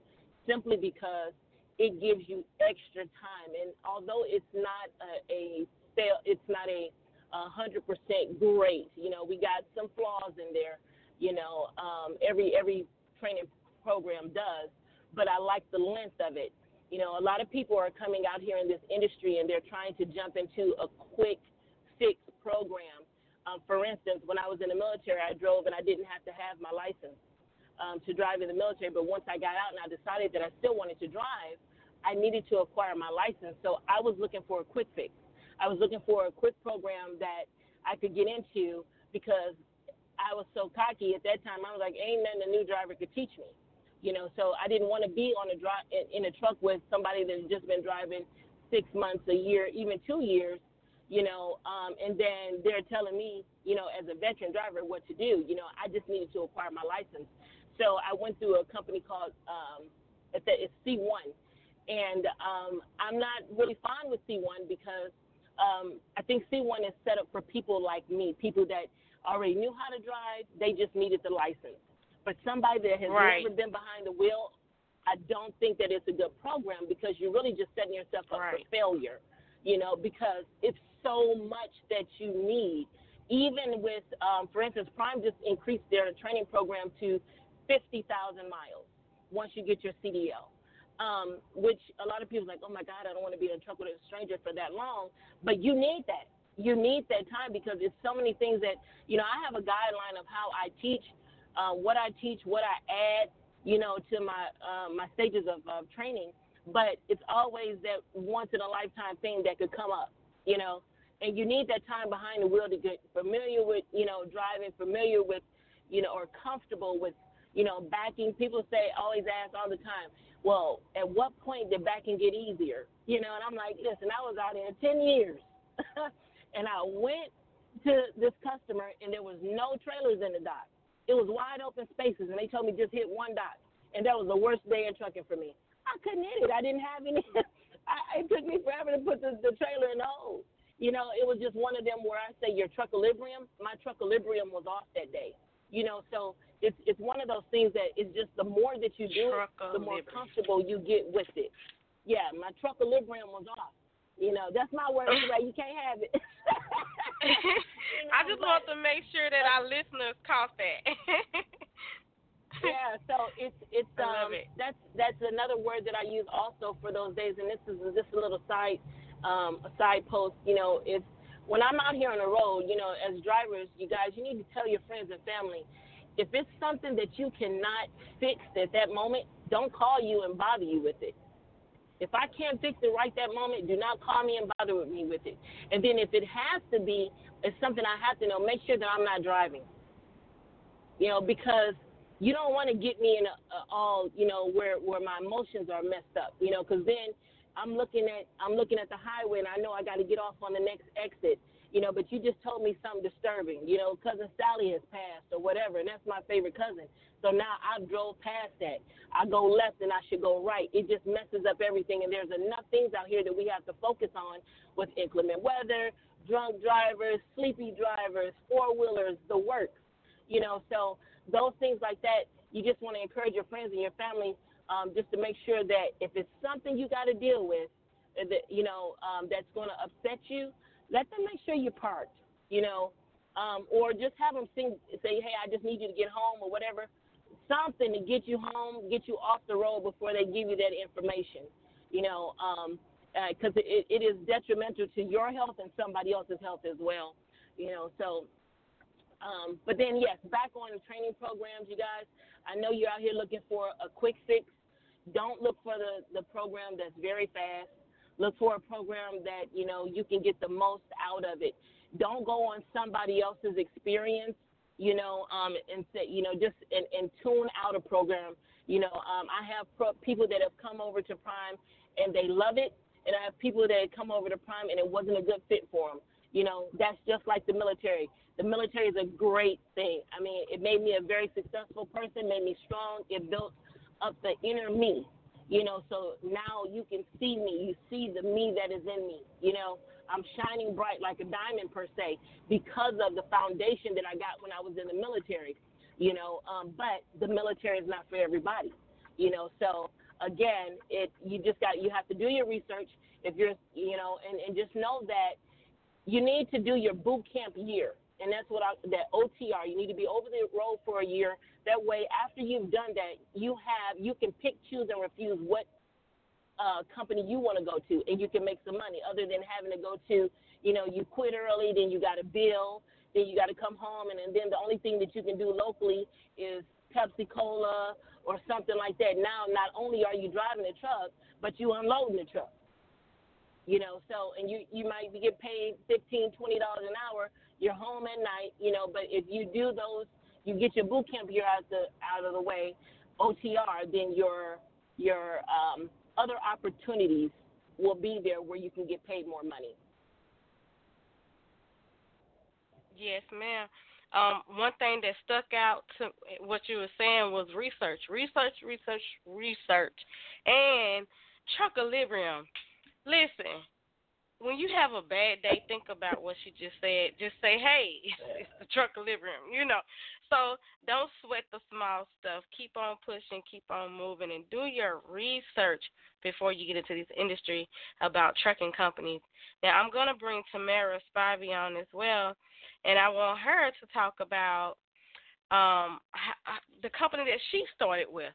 simply because it gives you extra time. And although it's not a, a fail, it's not a hundred percent great. You know, we got some flaws in there. You know, um, every every training program does, but I like the length of it. You know, a lot of people are coming out here in this industry and they're trying to jump into a quick fix program. Um, for instance, when I was in the military, I drove and I didn't have to have my license um, to drive in the military. But once I got out and I decided that I still wanted to drive, I needed to acquire my license. So I was looking for a quick fix. I was looking for a quick program that I could get into because I was so cocky at that time. I was like, ain't nothing a new driver could teach me, you know. So I didn't want to be on a drive in, in a truck with somebody that's just been driving six months, a year, even two years, you know. Um, and then they're telling me, you know, as a veteran driver, what to do. You know, I just needed to acquire my license. So I went through a company called um, it's C1, and um, I'm not really fine with C1 because um, I think C1 is set up for people like me, people that already knew how to drive. They just needed the license. But somebody that has right. never been behind the wheel, I don't think that it's a good program because you're really just setting yourself up right. for failure. You know, because it's so much that you need. Even with, um, for instance, Prime just increased their training program to 50,000 miles once you get your CDL. Um, which a lot of people like, oh my God, I don't want to be in truck with a stranger for that long. But you need that you need that time because it's so many things that you know. I have a guideline of how I teach, uh, what I teach, what I add, you know, to my uh, my stages of, of training. But it's always that once in a lifetime thing that could come up, you know. And you need that time behind the wheel to get familiar with, you know, driving, familiar with, you know, or comfortable with, you know, backing. People say, always ask all the time, well, at what point did backing get easier? You know, and I'm like, listen, I was out there 10 years. and I went to this customer and there was no trailers in the dock. It was wide open spaces and they told me just hit one dock. And that was the worst day in trucking for me. I couldn't hit it. I didn't have any. I, it took me forever to put the, the trailer in the hole. You know, it was just one of them where I say your truck equilibrium, my truck equilibrium was off that day. You know, so it's it's one of those things that it's just the more that you do, the more comfortable you get with it. Yeah, my truck equilibrium was off. You know, that's my word. Like you can't have it. you know, I just but, want to make sure that our listeners caught that. yeah, so it's it's um it. that's that's another word that I use also for those days, and this is just a little side um a side post. You know, it's when I'm out here on the road, you know, as drivers, you guys, you need to tell your friends and family if it's something that you cannot fix at that moment, don't call you and bother you with it. If I can't fix it right that moment, do not call me and bother with me with it. And then if it has to be, it's something I have to know, make sure that I'm not driving. You know, because you don't want to get me in a, a all, you know, where where my emotions are messed up. You know, because then I'm looking at I'm looking at the highway and I know I got to get off on the next exit you know, but you just told me something disturbing. You know, cousin Sally has passed or whatever, and that's my favorite cousin. So now I drove past that. I go left and I should go right. It just messes up everything. And there's enough things out here that we have to focus on with inclement weather, drunk drivers, sleepy drivers, four wheelers, the works. You know, so those things like that, you just want to encourage your friends and your family um, just to make sure that if it's something you got to deal with, uh, that you know um, that's going to upset you, let them make sure you're parked, you know, um, or just have them sing, say, hey, I just need you to get home or whatever, something to get you home, get you off the road before they give you that information, you know, because um, uh, it, it is detrimental to your health and somebody else's health as well, you know, so. Um, but then, yes, back on the training programs, you guys. I know you're out here looking for a quick fix. Don't look for the, the program that's very fast Look for a program that, you know, you can get the most out of it. Don't go on somebody else's experience, you know, um, and say, you know, just and, and tune out a program. You know, um, I have pro- people that have come over to Prime and they love it, and I have people that come over to Prime and it wasn't a good fit for them. You know, that's just like the military. The military is a great thing. I mean, it made me a very successful person, made me strong. It built up the inner me you know, so now you can see me. You see the me that is in me. You know, I'm shining bright like a diamond per se because of the foundation that I got when I was in the military. You know, um, but the military is not for everybody. You know, so again, it you just got you have to do your research. If you're, you know, and and just know that you need to do your boot camp year and that's what I that OTR. You need to be over the road for a year. That way, after you've done that, you have you can pick, choose, and refuse what uh, company you want to go to, and you can make some money. Other than having to go to, you know, you quit early, then you got to bill, then you got to come home, and, and then the only thing that you can do locally is Pepsi Cola or something like that. Now, not only are you driving the truck, but you unloading the truck. You know, so and you you might get paid fifteen, twenty dollars an hour. You're home at night, you know, but if you do those, you get your boot camp year out the out of the way, OTR, then your your um, other opportunities will be there where you can get paid more money. Yes, ma'am. Um, one thing that stuck out to what you were saying was research, research, research, research, and truckalibrium. Listen, when you have a bad day, think about what she just said. Just say, "Hey, it's the truck truckalibrium," you know. So don't sweat the small stuff. Keep on pushing, keep on moving, and do your research before you get into this industry about trucking companies. Now, I'm going to bring Tamara Spivey on as well, and I want her to talk about um, the company that she started with.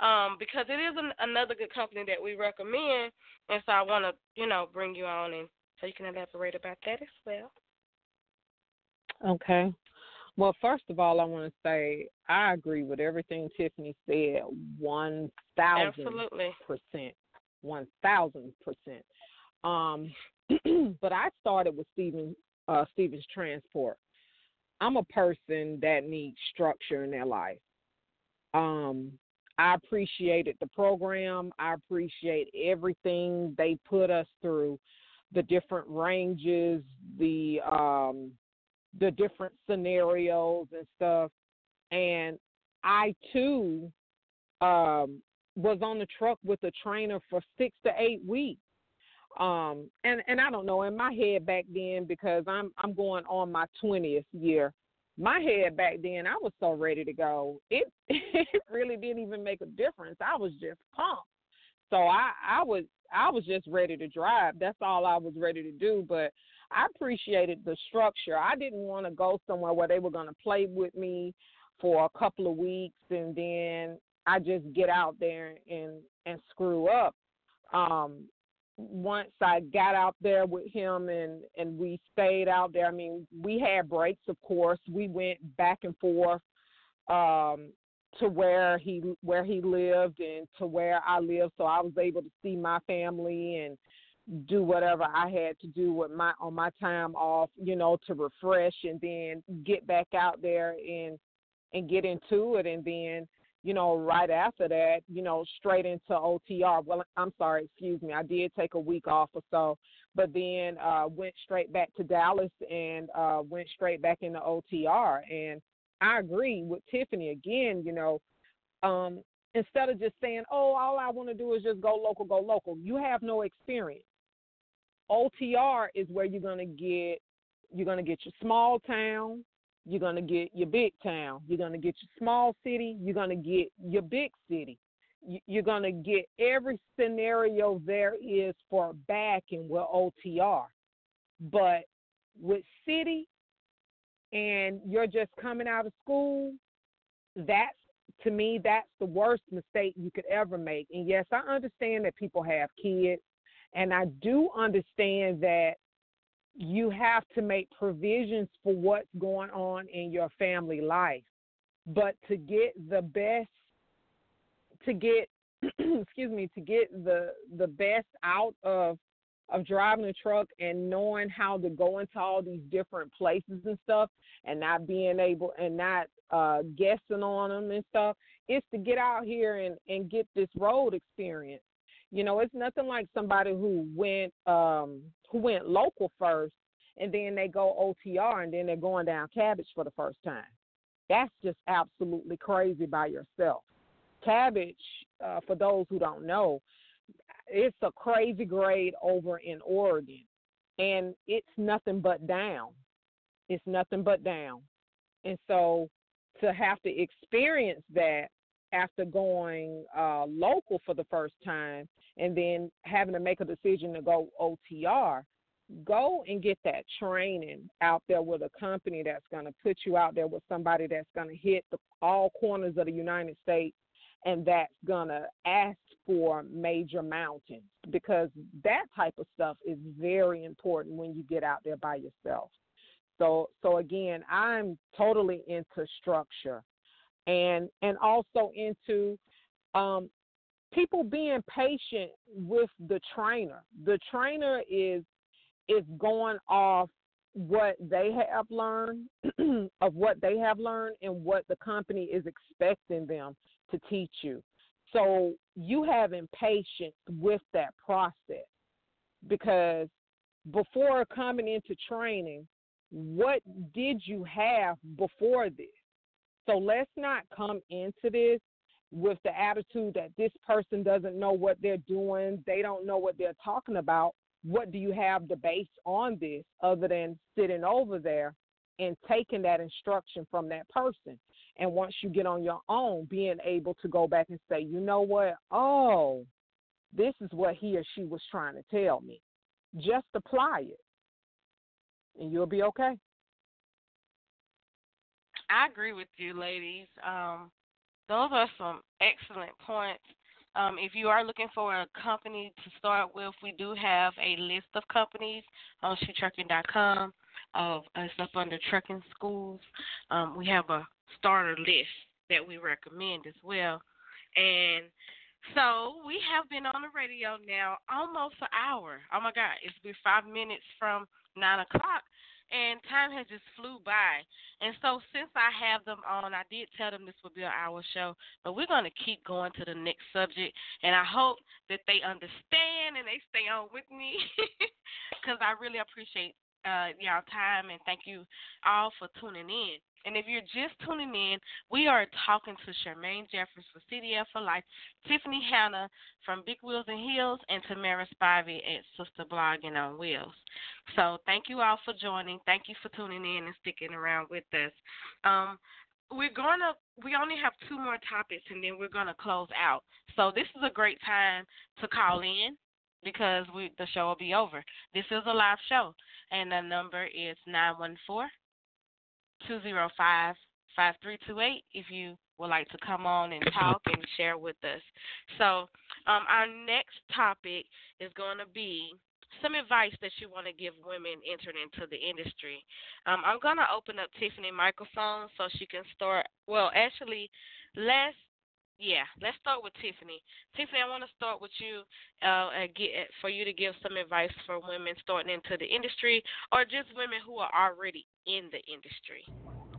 Um, because it is an, another good company that we recommend, and so I want to, you know, bring you on and so you can elaborate about that as well. Okay. Well, first of all, I want to say I agree with everything Tiffany said. One thousand percent. One thousand percent. Um, but I started with Stephen uh, Stevens Transport. I'm a person that needs structure in their life. Um, I appreciated the program. I appreciate everything they put us through, the different ranges, the um, the different scenarios and stuff. And I too um, was on the truck with a trainer for six to eight weeks. Um, and and I don't know in my head back then because I'm I'm going on my twentieth year. My head back then, I was so ready to go. It it really didn't even make a difference. I was just pumped. So I I was I was just ready to drive. That's all I was ready to do. But I appreciated the structure. I didn't want to go somewhere where they were going to play with me for a couple of weeks and then I just get out there and and screw up. Um, once I got out there with him and and we stayed out there. I mean, we had breaks, of course. We went back and forth um, to where he where he lived and to where I lived, so I was able to see my family and do whatever I had to do with my on my time off, you know, to refresh and then get back out there and and get into it and then you know right after that you know straight into OTR well I'm sorry excuse me I did take a week off or so but then uh went straight back to Dallas and uh went straight back into OTR and I agree with Tiffany again you know um instead of just saying oh all I want to do is just go local go local you have no experience. OTR is where you're gonna get you're gonna get your small town, you're gonna get your big town, you're gonna get your small city, you're gonna get your big city. You're gonna get every scenario there is for backing with OTR, but with city and you're just coming out of school, that's to me that's the worst mistake you could ever make. And yes, I understand that people have kids and I do understand that you have to make provisions for what's going on in your family life. But to get the best, to get, excuse me, to get the the best out of of driving a truck and knowing how to go into all these different places and stuff and not being able and not uh guessing on them and stuff is to get out here and and get this road experience you know, it's nothing like somebody who went um who went local first and then they go OTR and then they're going down cabbage for the first time. That's just absolutely crazy by yourself. Cabbage, uh, for those who don't know, it's a crazy grade over in Oregon, and it's nothing but down. It's nothing but down, and so to have to experience that after going uh, local for the first time and then having to make a decision to go OTR, go and get that training out there with a company that's going to put you out there with somebody that's going to hit the, all corners of the United States and that's going to ask for major mountains because that type of stuff is very important when you get out there by yourself. So so again, I'm totally into structure and and also into um, people being patient with the trainer. The trainer is is going off what they have learned of what they have learned and what the company is expecting them to teach you. So you having patience with that process because before coming into training, what did you have before this? So let's not come into this with the attitude that this person doesn't know what they're doing, they don't know what they're talking about. What do you have to base on this other than sitting over there and taking that instruction from that person? And once you get on your own, being able to go back and say, you know what? Oh, this is what he or she was trying to tell me. Just apply it, and you'll be okay. I agree with you, ladies. Um, those are some excellent points. Um, if you are looking for a company to start with, we do have a list of companies on SheTrucking.com. Of it's up under trucking schools. Um, we have a starter list that we recommend as well. And so we have been on the radio now almost an hour. Oh my God, it's been five minutes from nine o'clock and time has just flew by. And so since I have them on, I did tell them this would be an hour show, but we're going to keep going to the next subject, and I hope that they understand and they stay on with me because I really appreciate uh, y'all time and thank you all for tuning in. And if you're just tuning in, we are talking to Charmaine Jeffers for CDL for Life, Tiffany Hanna from Big Wheels and Heels, and Tamara Spivey at Sista Blogging on Wheels. So thank you all for joining. Thank you for tuning in and sticking around with us. Um, we're gonna we only have two more topics and then we're gonna close out. So this is a great time to call in because we the show will be over. This is a live show and the number is nine one four 205 5328 if you would like to come on and talk and share with us. So, um, our next topic is going to be some advice that you want to give women entering into the industry. Um, I'm going to open up Tiffany microphone so she can start. Well, actually, let's yeah, let's start with Tiffany. Tiffany, I want to start with you uh, and get for you to give some advice for women starting into the industry, or just women who are already in the industry.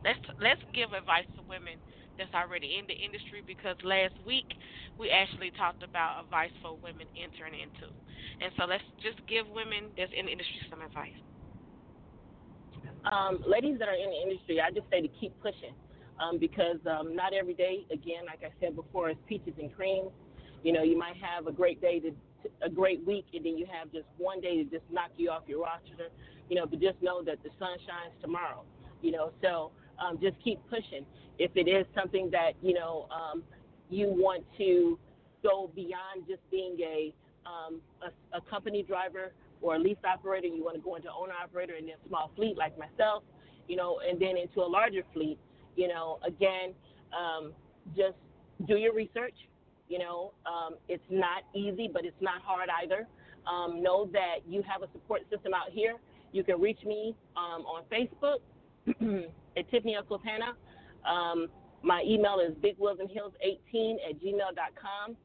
Let's let's give advice to women that's already in the industry because last week we actually talked about advice for women entering into, and so let's just give women that's in the industry some advice. Um, ladies that are in the industry, I just say to keep pushing um, because um, not every day, again, like I said before, is peaches and cream. You know, you might have a great day to a great week, and then you have just one day to just knock you off your roster. You know, but just know that the sun shines tomorrow. You know, so um, just keep pushing. If it is something that you know um, you want to go beyond just being a, um, a a company driver or a lease operator, you want to go into owner operator and then small fleet like myself. You know, and then into a larger fleet you know, again, um, just do your research. You know, um, it's not easy, but it's not hard either. Um, know that you have a support system out here. You can reach me um, on Facebook at Tiffany Sultana. Um, my email is bigwheelsandheels18 at gmail.com.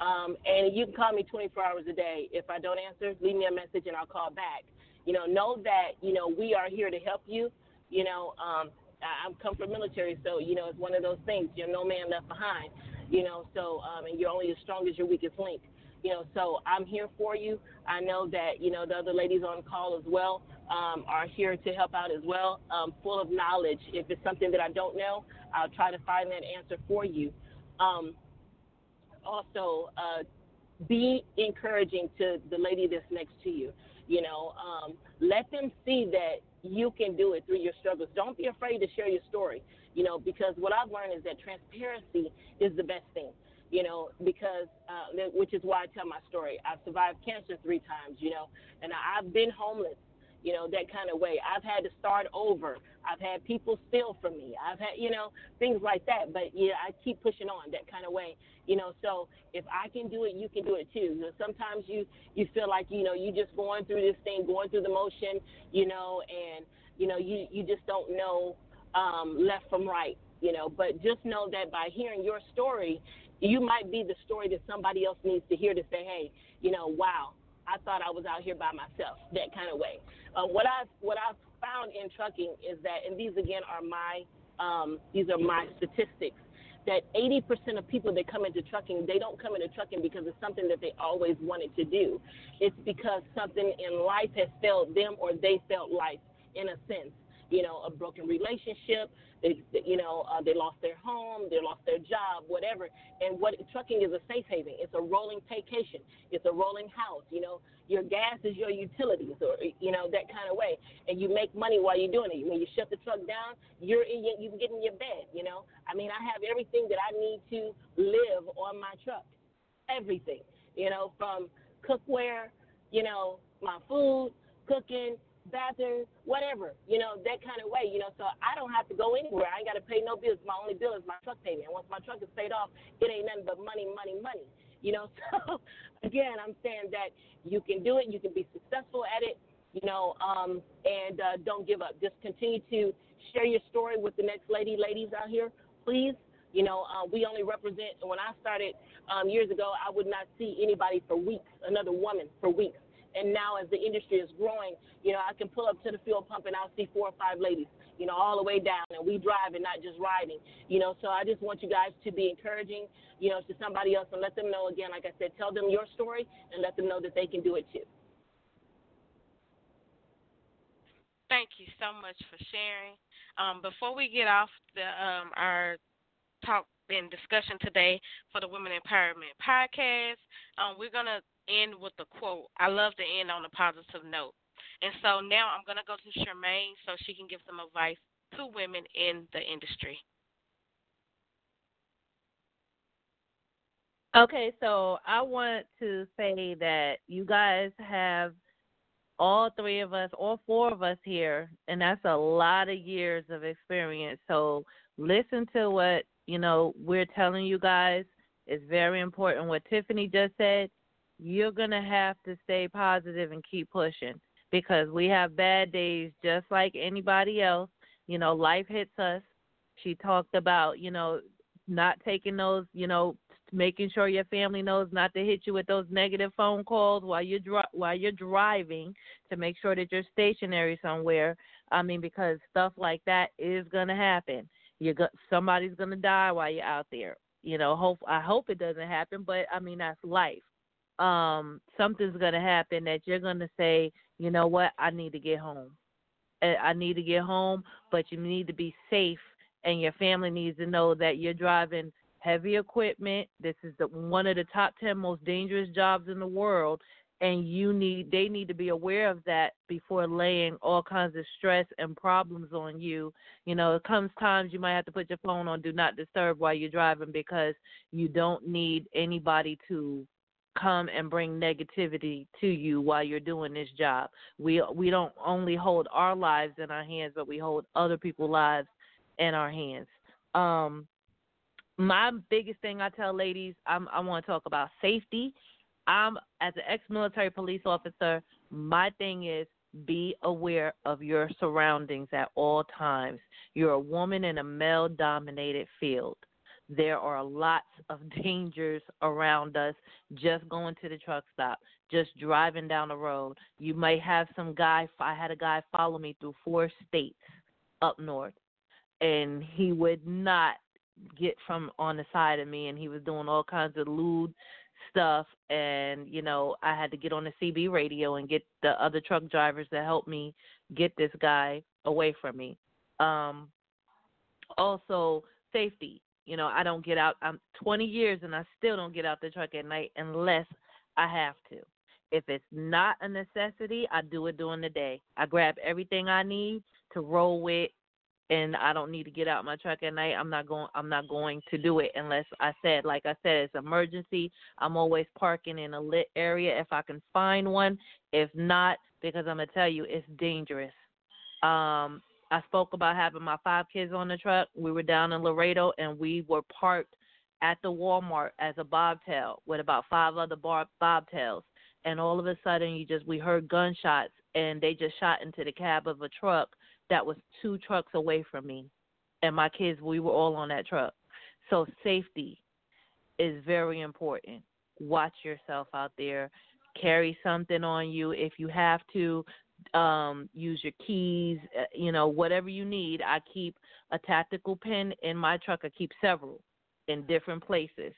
Um, and you can call me 24 hours a day. If I don't answer, leave me a message and I'll call back. You know, know that, you know, we are here to help you. You know, um, I, am come from military, so you know it's one of those things. You're no man left behind. You know, so um, and you're only as strong as your weakest link. You know, so I'm here for you. I know that you know the other ladies on call as well um, are here to help out as well, um, full of knowledge. If it's something that I don't know, I'll try to find that answer for you. Um, also, uh, be encouraging to the lady that's next to you. You know, um, let them see that you can do it through your struggles. Don't be afraid to share your story, you know, because what I've learned is that transparency is the best thing, you know, because, uh, which is why I tell my story. I've survived cancer three times, you know, and I've been homeless you know, that kind of way. I've had to start over. I've had people steal from me. I've had, you know, things like that. But yeah, I keep pushing on that kind of way. You know, so if I can do it, you can do it too. So sometimes you you feel like you know you're just going through this thing, going through the motion, you know, and you know you you just don't know um, left from right you know but just know that by hearing your story you might be the story that somebody else needs to hear to say, hey, you know, wow, I thought I was out here by myself, that kind of way. Uh, what I've what I've found in trucking is that, and these again are my um, these are my statistics that 80% of people that come into trucking, they don't come into trucking because it's something that they always wanted to do. It's because something in life has failed them or they felt life in a sense. You know, a broken relationship, they, you know, uh, they lost their home, they lost their job, whatever. And what trucking is a safe haven. It's a rolling vacation. It's a rolling house. You know, your gas is your utilities, or you know that kind of way. And you make money while you're doing it. When you shut the truck down, you're in your, you can get in your bed. You know, I mean, I have everything that I need to live on my truck. Everything. You know, from cookware, you know, my food, cooking, bathroom, whatever, you know, that kind of way, you know. So I don't have to go anywhere. I ain't got to pay no bills. My only bill is my truck payment. And once my truck is paid off, it ain't nothing but money, money, money. You know, so again, I'm saying that you can do it. You can be successful at it. You know, um, and uh, don't give up. Just continue to share your story with the next lady, ladies out here, please. You know, uh, we only represent. When I started um, years ago, I would not see anybody for weeks, another woman for weeks and now as the industry is growing, you know, I can pull up to the fuel pump and I'll see four or five ladies, you know, all the way down, and we drive and not just riding, you know. So I just want you guys to be encouraging, you know, to somebody else and let them know again, like I said, tell them your story and let them know that they can do it too. Thank you so much for sharing. Um, before we get off the um, our talk and discussion today for the Women Empowerment Podcast, um, we're gonna end with a quote. I love to end on a positive note. And so now I'm going to go to Charmaine so she can give some advice to women in the industry. Okay, so I want to say that you guys have all three of us, all four of us here, and that's a lot of years of experience. So listen to what, you know, we're telling you guys. It's very important what Tiffany just said you're going to have to stay positive and keep pushing because we have bad days just like anybody else. You know, life hits us. She talked about, you know, not taking those, you know, making sure your family knows not to hit you with those negative phone calls while you're dri- while you're driving to make sure that you're stationary somewhere. I mean, because stuff like that is to happen. You're go- somebody's to die while you're out there. You know, hope I hope it doesn't happen, but I mean that's life um something's going to happen that you're going to say, you know what, I need to get home. I need to get home, but you need to be safe and your family needs to know that you're driving heavy equipment. This is the one of the top 10 most dangerous jobs in the world and you need they need to be aware of that before laying all kinds of stress and problems on you. You know, it comes times you might have to put your phone on do not disturb while you're driving because you don't need anybody to come and bring negativity to you while you're doing this job. We we don't only hold our lives in our hands, but we hold other people's lives in our hands. Um, my biggest thing I tell ladies, I'm, I want to talk about safety. I'm as an ex-military police officer. My thing is be aware of your surroundings at all times. You're a woman in a male-dominated field there are lots of dangers around us just going to the truck stop, just driving down the road. You may have some guy, I had a guy follow me through four states up north, and he would not get from on the side of me, and he was doing all kinds of lewd stuff. And, you know, I had to get on the CB radio and get the other truck drivers to help me get this guy away from me. Um, also, safety you know, I don't get out. I'm 20 years and I still don't get out the truck at night unless I have to. If it's not a necessity, I do it during the day. I grab everything I need to roll with and I don't need to get out my truck at night. I'm not going I'm not going to do it unless I said like I said it's emergency. I'm always parking in a lit area if I can find one. If not, because I'm gonna tell you it's dangerous. Um I spoke about having my five kids on the truck. We were down in Laredo and we were parked at the Walmart as a bobtail with about five other bar- bobtails. And all of a sudden, you just we heard gunshots and they just shot into the cab of a truck that was two trucks away from me. And my kids, we were all on that truck. So safety. is very important. Watch yourself out there. Carry something on you if you have to. Um, use your keys, uh, you know, whatever you need. I keep a tactical pen in my truck. I keep several in different places.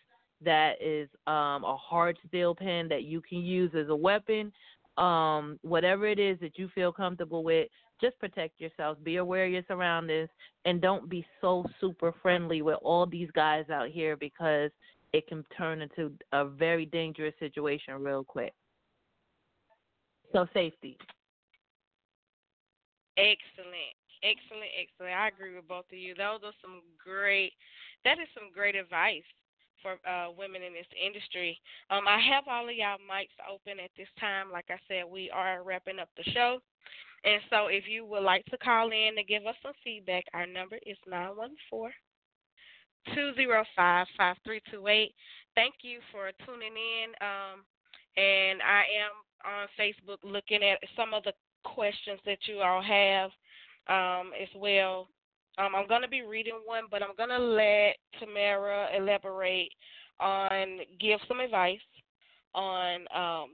That is um, a hard steel pen that you can use as a weapon. Um, whatever it is that you feel comfortable with, just protect yourself. Be aware of your surroundings, and don't be so super friendly with all these guys out here because it can turn into a very dangerous situation real quick. So safety. Excellent. Excellent, excellent. I agree with both of you. Those are some great that is some great advice for uh, women in this industry. Um, I have all of y'all mics open at this time. Like I said, we are wrapping up the show. And so if you would like to call in to give us some feedback, our number is 914 205 5328. Thank you for tuning in. Um, and I am on Facebook looking at some of the questions that you all have um, as well. Um, I'm going to be reading one, but I'm going to let Tamara elaborate on, give some advice on um,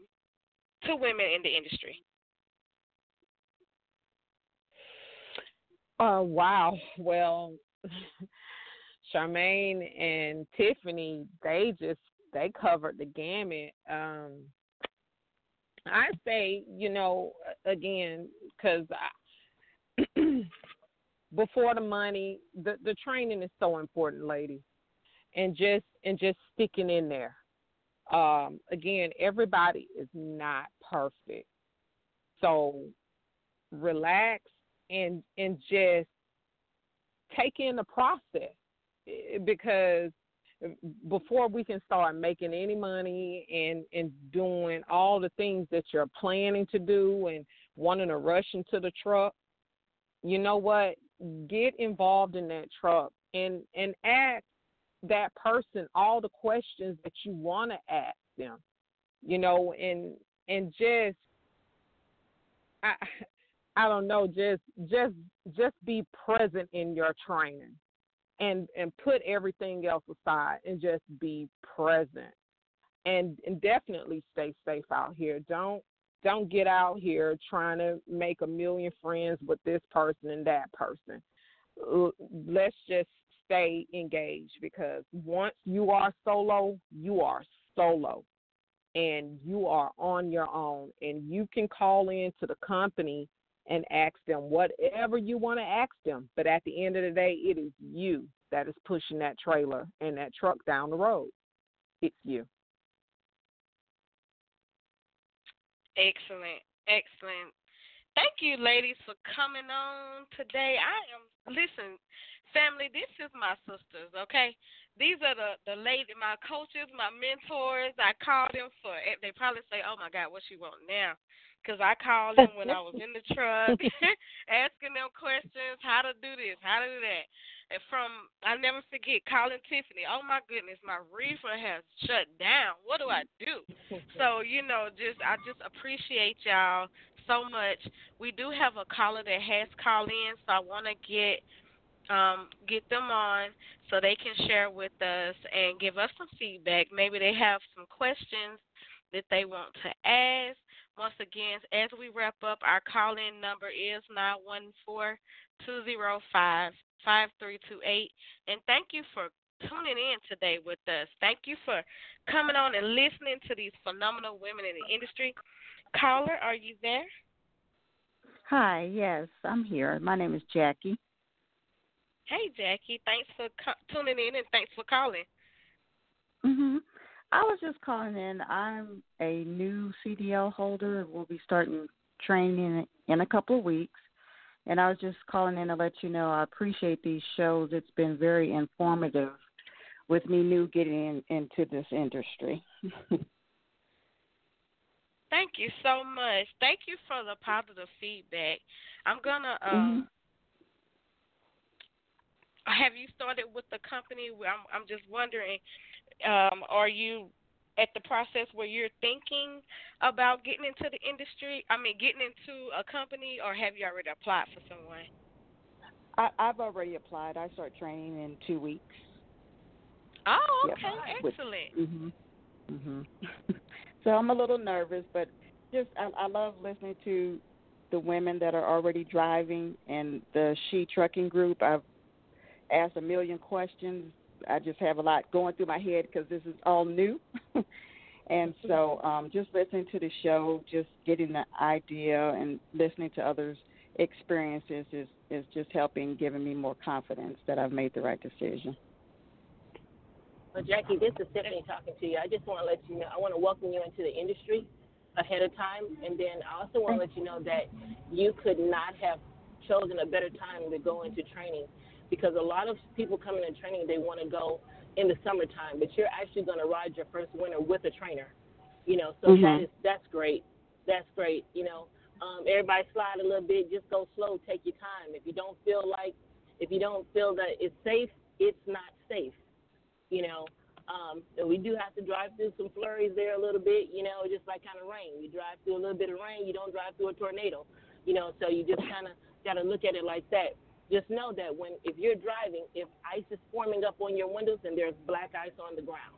to women in the industry. Uh, wow. Well, Charmaine and Tiffany, they just they covered the gamut. Um, I say, you know, again, because before the money, the the training is so important, ladies, and just and just sticking in there. Um, again, everybody is not perfect, so relax and and just take in the process eh, because before we can start making any money and and doing all the things that you're planning to do and wanting to rush into the truck you know what? Get involved in that truck and and ask that person all the questions that you want to ask them you know and and just i i don't know just just just be present in your training and and put everything else aside and just be present. And and definitely stay safe out here. Don't don't get out here trying to make a million friends with this person and that person. Let's just stay engaged because once you are solo you are solo. And you are on your own. And you can call in to the company and ask them whatever you want to ask them. But at the end of the day, it is you that is pushing that trailer and that truck down the road. It's you. Excellent. Excellent. Thank you, ladies, for coming on today. I am, listen, family, this is my sisters, okay? These are the the lady, my coaches, my mentors. I call them for. They probably say, "Oh my God, what she want now?" Because I called them when I was in the truck, asking them questions, how to do this, how to do that. And from I never forget calling Tiffany. Oh my goodness, my reefer has shut down. What do I do? so you know, just I just appreciate y'all so much. We do have a caller that has called in, so I want to get um, get them on so they can share with us and give us some feedback. Maybe they have some questions that they want to ask once again, as we wrap up, our call in number is 914 205 5328. And thank you for tuning in today with us. Thank you for coming on and listening to these phenomenal women in the industry. Caller, are you there? Hi, yes, I'm here. My name is Jackie. Hey, Jackie. Thanks for co- tuning in and thanks for calling. Mhm. I was just calling in. I'm a new CDL holder. We'll be starting training in a couple of weeks. And I was just calling in to let you know I appreciate these shows. It's been very informative with me new getting in, into this industry. Thank you so much. Thank you for the positive feedback. I'm gonna um mm-hmm. have you started with the company? I'm I'm just wondering um, are you at the process where you're thinking about getting into the industry? I mean, getting into a company, or have you already applied for someone? I, I've already applied. I start training in two weeks. Oh, okay, With- excellent. Mhm. Mhm. so I'm a little nervous, but just I, I love listening to the women that are already driving and the She Trucking group. I've asked a million questions. I just have a lot going through my head because this is all new. and so um, just listening to the show, just getting the idea and listening to others' experiences is, is just helping, giving me more confidence that I've made the right decision. Well, Jackie, this is Tiffany talking to you. I just want to let you know, I want to welcome you into the industry ahead of time. And then I also want to let you know that you could not have chosen a better time to go into training because a lot of people coming in training, they want to go in the summertime, but you're actually going to ride your first winter with a trainer. You know, so Mhm. that is that's great. That's great. You know, um, everybody slide a little bit, just go slow, take your time. If you don't feel like, if you don't feel that it's safe, it's not safe. You know, um, and we do have to drive through some flurries there a little bit. You know, just like kind of rain. You drive through a little bit of rain, you don't drive through a tornado. You know, so you just kind of got to look at it like that. Just know that when if you're driving, if ice is forming up on your windows and there's black ice on the ground,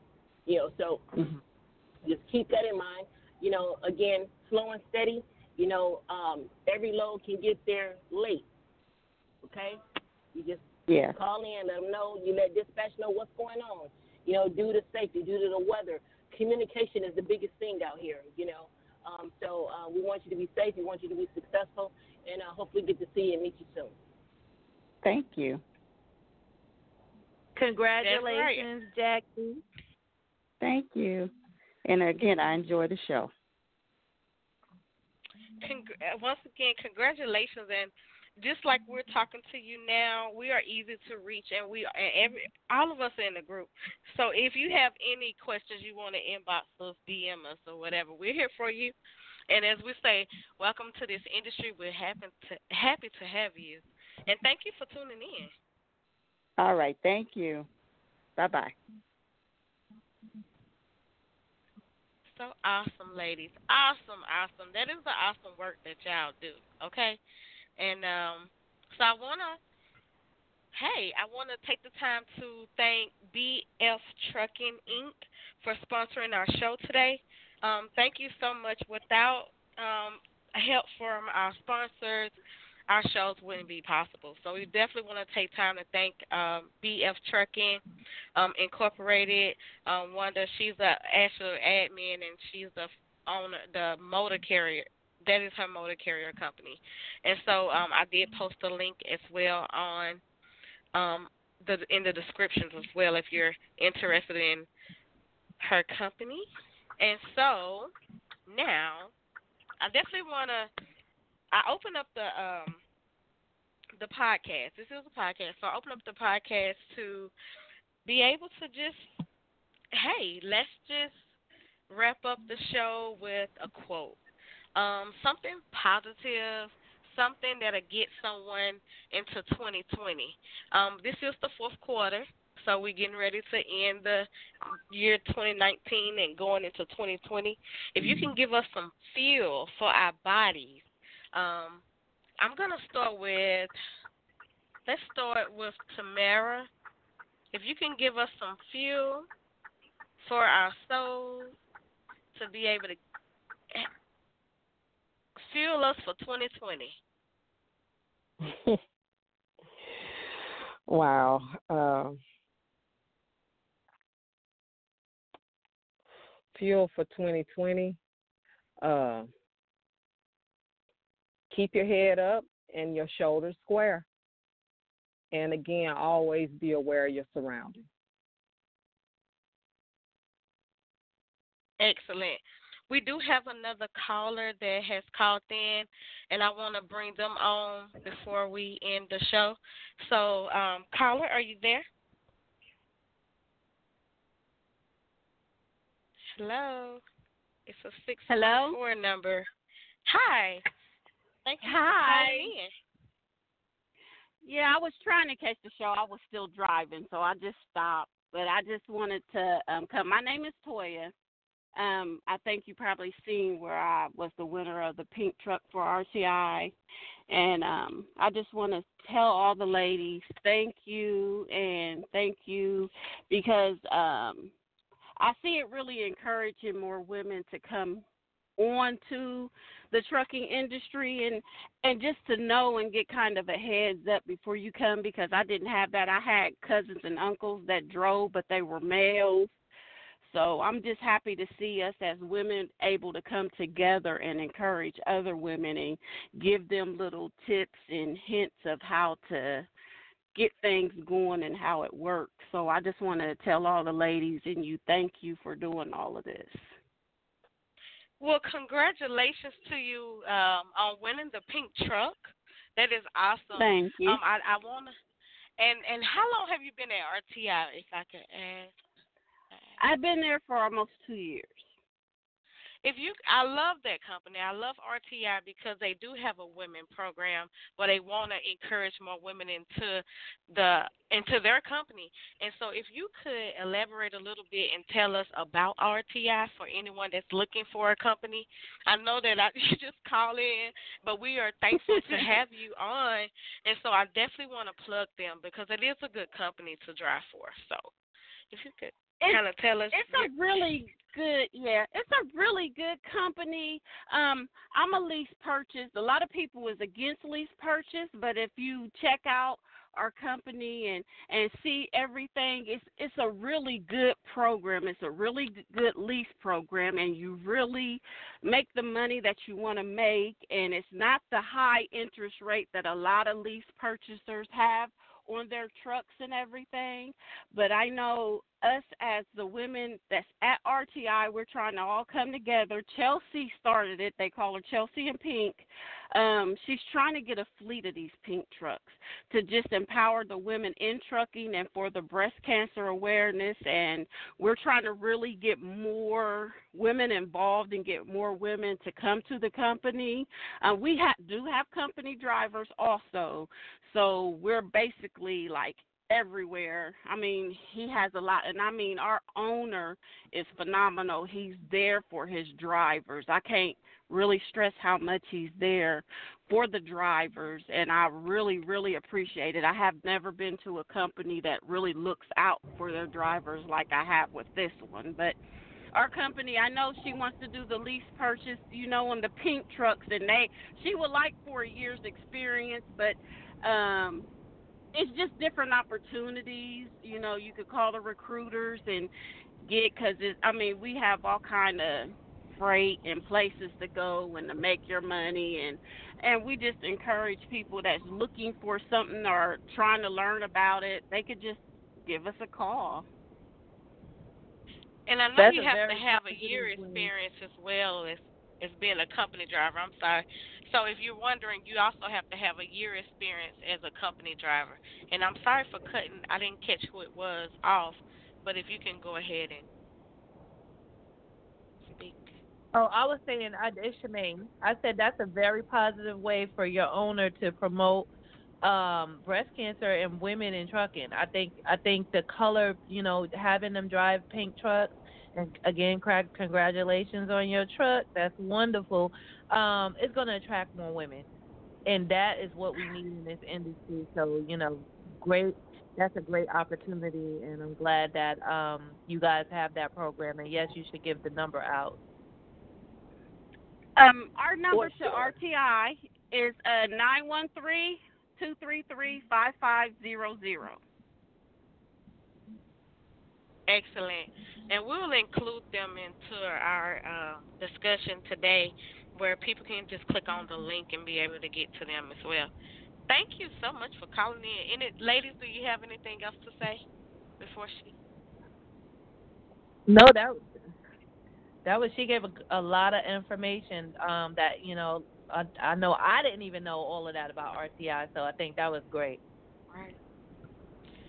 you know, so just keep that in mind. You know, again, slow and steady. You know, um, every load can get there late. Okay, you just Yeah. call in, let them know. You let dispatch know what's going on. You know, due to safety, due to the weather, communication is the biggest thing out here. You know, um, so uh, we want you to be safe. We want you to be successful, and uh, hopefully get to see you and meet you soon. Thank you. Congratulations, Jackie. Thank you. And again, I enjoy the show. Cong- uh, once again, congratulations, and just like we're talking to you now, we are easy to reach, and we and every all of us are in the group. So if you have any questions you want to inbox us, DM us, or whatever, we're here for you. And as we say, welcome to this industry. We're happy to happy to have you, and thank you for tuning in. All right. Thank you. Bye bye. So awesome, ladies. Awesome, awesome. That is the awesome work that y'all do. Okay, and um, so I wanna, hey, I wanna take the time to thank BF Trucking Inc. for sponsoring our show today. Um, thank you so much. Without um, help from our sponsors, our shows wouldn't be possible. So we definitely want to take time to thank um, BF Trucking um, Incorporated. Um, Wanda, she's the actual admin and she's the owner, the motor carrier. That is her motor carrier company. And so um, I did post a link as well on um, the in the descriptions as well if you're interested in her company. And so now I definitely want to I open up the um the podcast. This is a podcast, so I open up the podcast to be able to just hey, let's just wrap up the show with a quote. Um, something positive, something that'll get someone into 2020. Um, this is the fourth quarter, so we're getting ready to end the year 2019 and going into 2020. If you can give us some fuel for our bodies, um, I'm gonna start with. Let's start with Tamara. If you can give us some fuel for our souls to be able to fuel us for 2020. wow. Um, fuel for 2020. Uh, keep your head up and your shoulders square. And again, always be aware of your surroundings. Excellent. We do have another caller that has called in, and I want to bring them on before we end the show. So, um, caller, are you there? Hello. It's a six Hello? four number. Hi. Thank you Hi. for calling in. Yeah, I was trying to catch the show. I was still driving, so I just stopped. But I just wanted to um, come. My name is Toya. Um, I think you probably seen where I was the winner of the pink truck for RTI, And um, I just want to tell all the ladies thank you and thank you because um, I see it really encouraging more women to come on to the trucking industry and and just to know and get kind of a heads up before you come because I didn't have that. I had cousins and uncles that drove but they were males. So I'm just happy to see us as women able to come together and encourage other women and give them little tips and hints of how to get things going and how it works. So I just want to tell all the ladies and you thank you for doing all of this. Well, congratulations to you um, on winning the pink truck. That is awesome. Thank you. Um, I, I want to. And and how long have you been at RTI, if I could ask? I've been there for almost two years if you I love that company. I love RTI because they do have a women program but they want to encourage more women into the into their company. And so if you could elaborate a little bit and tell us about RTI for anyone that's looking for a company. I know that I you just call in, but we are thankful to have you on. And so I definitely want to plug them because it is a good company to drive for. So if you could kind of tell us it's a really good yeah it's a really good company um i'm a lease purchase a lot of people is against lease purchase but if you check out our company and and see everything it's it's a really good program it's a really good lease program and you really make the money that you want to make and it's not the high interest rate that a lot of lease purchasers have on their trucks and everything. But I know us as the women that's at RTI, we're trying to all come together. Chelsea started it. They call her Chelsea in Pink. Um, she's trying to get a fleet of these pink trucks to just empower the women in trucking and for the breast cancer awareness. And we're trying to really get more women involved and get more women to come to the company. Uh, we ha- do have company drivers also. So we're basically like everywhere. I mean, he has a lot, and I mean, our owner is phenomenal. He's there for his drivers. I can't really stress how much he's there for the drivers, and I really, really appreciate it. I have never been to a company that really looks out for their drivers like I have with this one, but. Our company, I know she wants to do the lease purchase, you know, on the pink trucks, and they she would like for a year's experience, but um, it's just different opportunities. You know, you could call the recruiters and get because I mean we have all kind of freight and places to go and to make your money and and we just encourage people that's looking for something or trying to learn about it. They could just give us a call. And I know That's you have to have a year experience as well as as being a company driver. I'm sorry. So if you're wondering, you also have to have a year experience as a company driver. And I'm sorry for cutting. I didn't catch who it was off, but if you can go ahead and speak. Oh, I was saying, I, it's Charmaine. I said that's a very positive way for your owner to promote um breast cancer and women in trucking. I think I think the color, you know, having them drive pink trucks again, Craig, congratulations on your truck. That's wonderful. Um, it's going to attract more women, and that is what we need in this industry. So, you know, great. That's a great opportunity, and I'm glad that um, you guys have that program. And yes, you should give the number out. Um, our number to RTI is uh nine one three two three three five five zero zero. Excellent. And we'll include them into our uh, discussion today where people can just click on the link and be able to get to them as well. Thank you so much for calling in. Any ladies, do you have anything else to say before she? No, that that was she gave a, a lot of information um, that you know I, I know I didn't even know all of that about RTI, so I think that was great.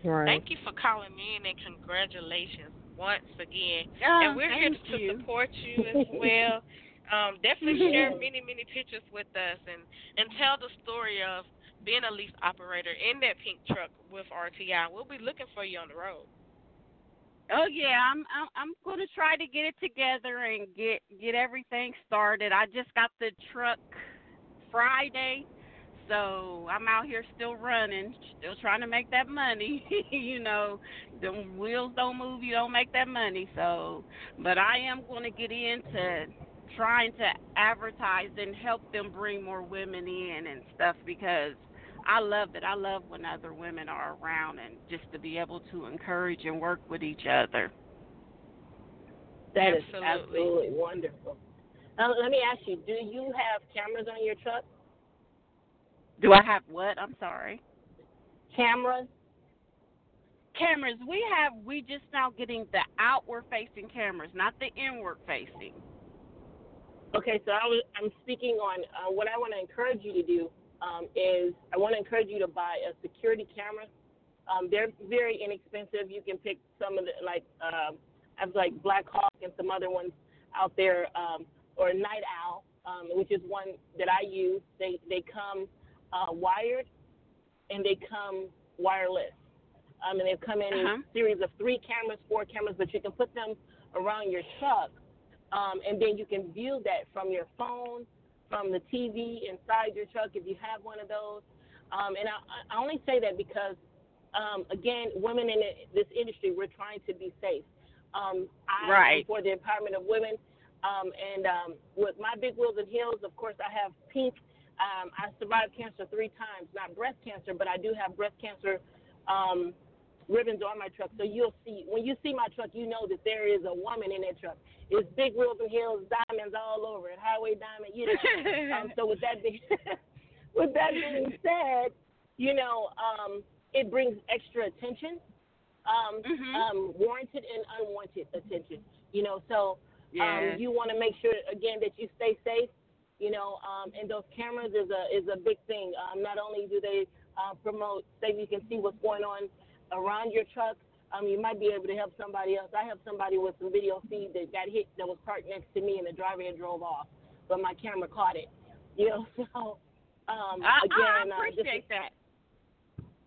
Right. Thank you for calling me in and congratulations once again. Oh, and we're here to you. support you as well. Um, definitely share many, many pictures with us and, and tell the story of being a lease operator in that pink truck with RTI. We'll be looking for you on the road. Oh yeah, I'm I'm I'm going to try to get it together and get get everything started. I just got the truck Friday, So I'm out here still running, still trying to make that money. you know, the wheels don't move, you don't make that money. So, but I am going to get into trying to advertise and help them bring more women in and stuff because I love it. I love when other women are around and just to be able to encourage and work with each other. That absolutely. is absolutely wonderful. Now, let me ask you: Do you have cameras on your truck? Do I have what? I'm sorry. Cameras. Cameras. We have. We just now getting the outward facing cameras, not the inward facing. Okay, so I was, I'm speaking on uh, what I want to encourage you to do um, is I want to encourage you to buy a security camera. Um, they're very inexpensive. You can pick some of the like um, I have like Black Hawk and some other ones out there, um, or Night Owl, um, which is one that I use. They they come uh, wired and they come wireless, um, and they come in Uh-huh. a series of three cameras, four cameras, but you can put them around your truck, um, and then you can view that from your phone, from the TV inside your truck if you have one of those. Um, and I, I only say that because, um, again, women in this industry, we're trying to be safe. Um, I Right. for the empowerment of women. Um, and um, with my big wheels and heels, of course, I have pink. Um, I survived cancer three times, not breast cancer, but I do have breast cancer um, ribbons on my truck. So you'll see when you see my truck, you know that there is a woman in that truck. It's big wheels and heels, diamonds all over it, highway diamond. You know. um, so with that being with that being said, you know, um, it brings extra attention, um, Mhm. um, warranted and unwanted attention. You know, so Yeah. um, you want to make sure again that you stay safe. You know, um, and those cameras is a is a big thing. Um, not only do they uh, promote safe, you can see what's going on around your truck. Um, you might be able to help somebody else. I have somebody with some video feed that got hit that was parked next to me, and the driver had drove off, but my camera caught it. You know, so um, I, again, I uh, this appreciate that.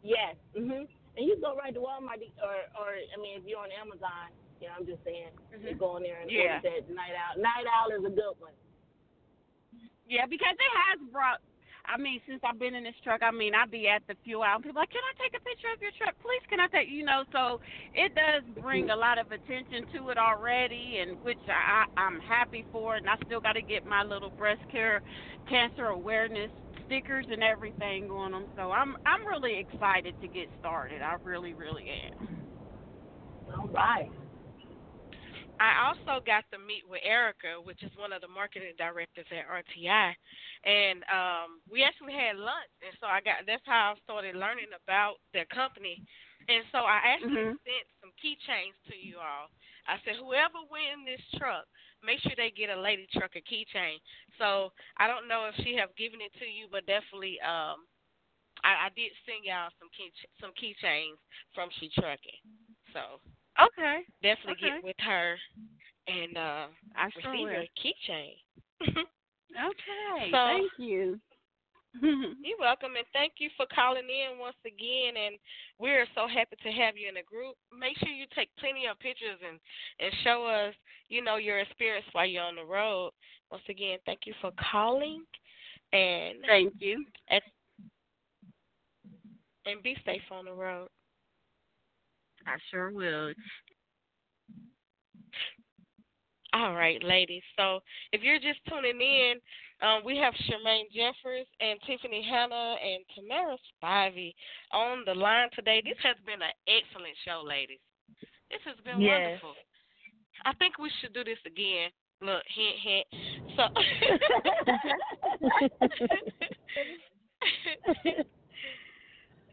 Yes. Mhm. And you go right to Walmart, or or I mean, if you're on Amazon, you know, I'm just saying, you go in there and Mm-hmm. Yeah. order that Night Owl. Night owl is a good one. Yeah, because it has brought. I mean, since I've been in this truck, I mean, I'd be at the fuel out, and people like, "Can I take a picture of your truck, please? Can I take?" You know, so it does bring a lot of attention to it already, and which I, I'm happy for. And I still got to get my little breast care, cancer awareness stickers and everything on them. So I'm I'm really excited to get started. I really, really am. All right. I also got to meet with Erica, which is one of the marketing directors at RTI, and um, we actually had lunch, and so I got that's how I started learning about their company, and so I actually Mhm. sent some keychains to you all. I said whoever win this truck, make sure they get a lady trucker keychain. So I don't know if she have given it to you, but definitely um, I, I did send y'all some key some keychains from She Trucking. So Okay. definitely Okay. get with her and uh I sure receive your keychain. Okay. So- Thank you. You're welcome and thank you for calling in once again and we're so happy to have you in the group. Make sure you take plenty of pictures and and show us, you know, your experience while you're on the road. Once again, thank you for calling and Thank you. and, and be safe on the road. I sure will. All right, ladies. So if you're just tuning in, um, we have Charmaine Jeffers and Tiffany Hanna and Tamara Spivey on the line today. This has been an excellent show, ladies. This has been Yes. wonderful. I think we should do this again. Look, hint, hint. So,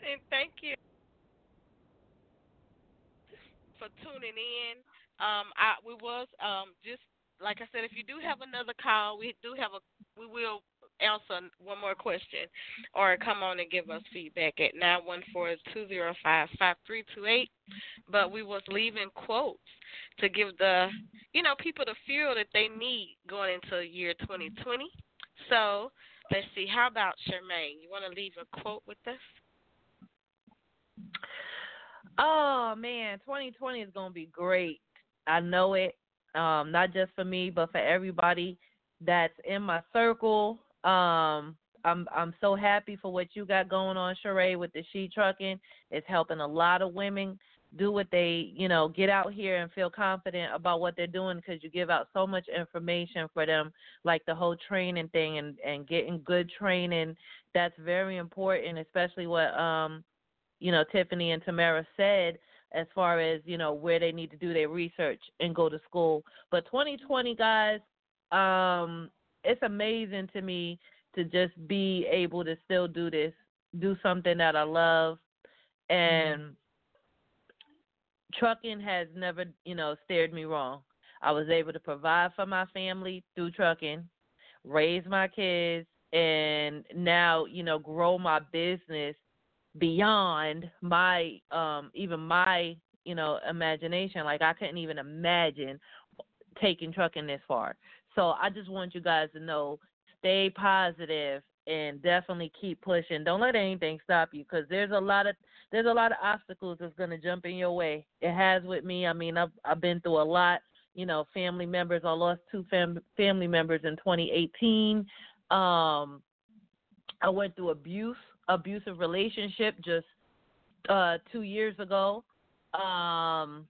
and thank you for tuning in. Um, I we was um just like I said, if you do have another call, we do have a we will answer one more question, or come on and give us feedback at nine one four two zero five five three two eight. But we was leaving quotes to give the you know people the fuel that they need going into year twenty twenty. So let's see. How about Charmaine? You want to leave a quote with us? Oh man, 2020 is gonna be great. I know it. Um, not just for me, but for everybody that's in my circle. Um, I'm I'm so happy for what you got going on, Sheree, with the she trucking. It's helping a lot of women do what they, you know, get out here and feel confident about what they're doing because you give out so much information for them, like the whole training thing and and getting good training. That's very important, especially what um, you know, Tiffany and Tamara said as far as you know where they need to do their research and go to school. But 2020, guys, um, it's amazing to me to just be able to still do this, do something that I love, and mm-hmm. trucking has never, you know, steered me wrong. I was able to provide for my family through trucking, raise my kids, and now, you know, grow my business beyond my um even my you know imagination like i couldn't even imagine taking trucking this far so i just want you guys to know stay positive and definitely keep pushing. Don't let anything stop you because there's a lot of there's a lot of obstacles that's gonna jump in your way. It has with me. I mean, I've I've been through a lot. You know, family members. I lost two fam- family members in 2018. Um, I went through abuse, abusive relationship just uh, two years ago. Um,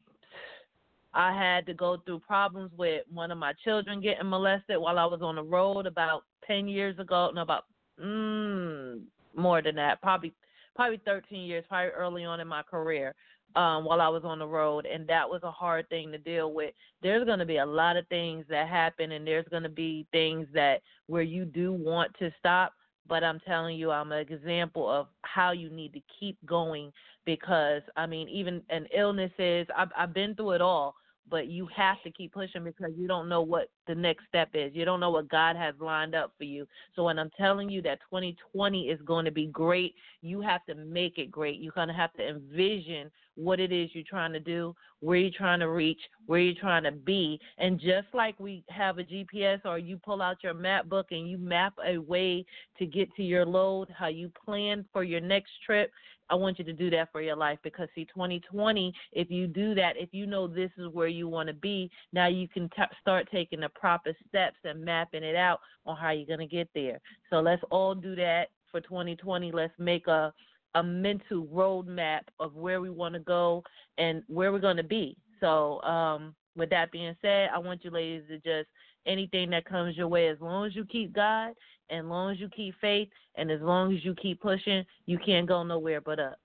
I had to go through problems with one of my children getting molested while I was on the road about 10 years ago. No, about mm, more than that. Probably probably 13 years, probably early on in my career. Um, while I was on the road, and that was a hard thing to deal with. There's going to be a lot of things that happen, and there's going to be things that where you do want to stop, but I'm telling you, I'm an example of how you need to keep going because I mean, even an illnesses, I've I've been through it all but you have to keep pushing because you don't know what the next step is. You don't know what God has lined up for you. So when I'm telling you that 2020 is going to be great, you have to make it great. You're going to have to envision what it is you're trying to do, where you're trying to reach, where you're trying to be. And just like we have a GPS or you pull out your map book and you map a way to get to your load, how you plan for your next trip, I want you to do that for your life because see 2020 if you do that if you know this is where you want to be now you can t- start taking the proper steps and mapping it out on how you're going to get there. So let's all do that for 2020 let's make a a mental roadmap of where we want to go and where we're going to be. So um with that being said I want you ladies to just anything that comes your way as long as you keep God as long as you keep faith and as long as you keep pushing, you can't go nowhere but up.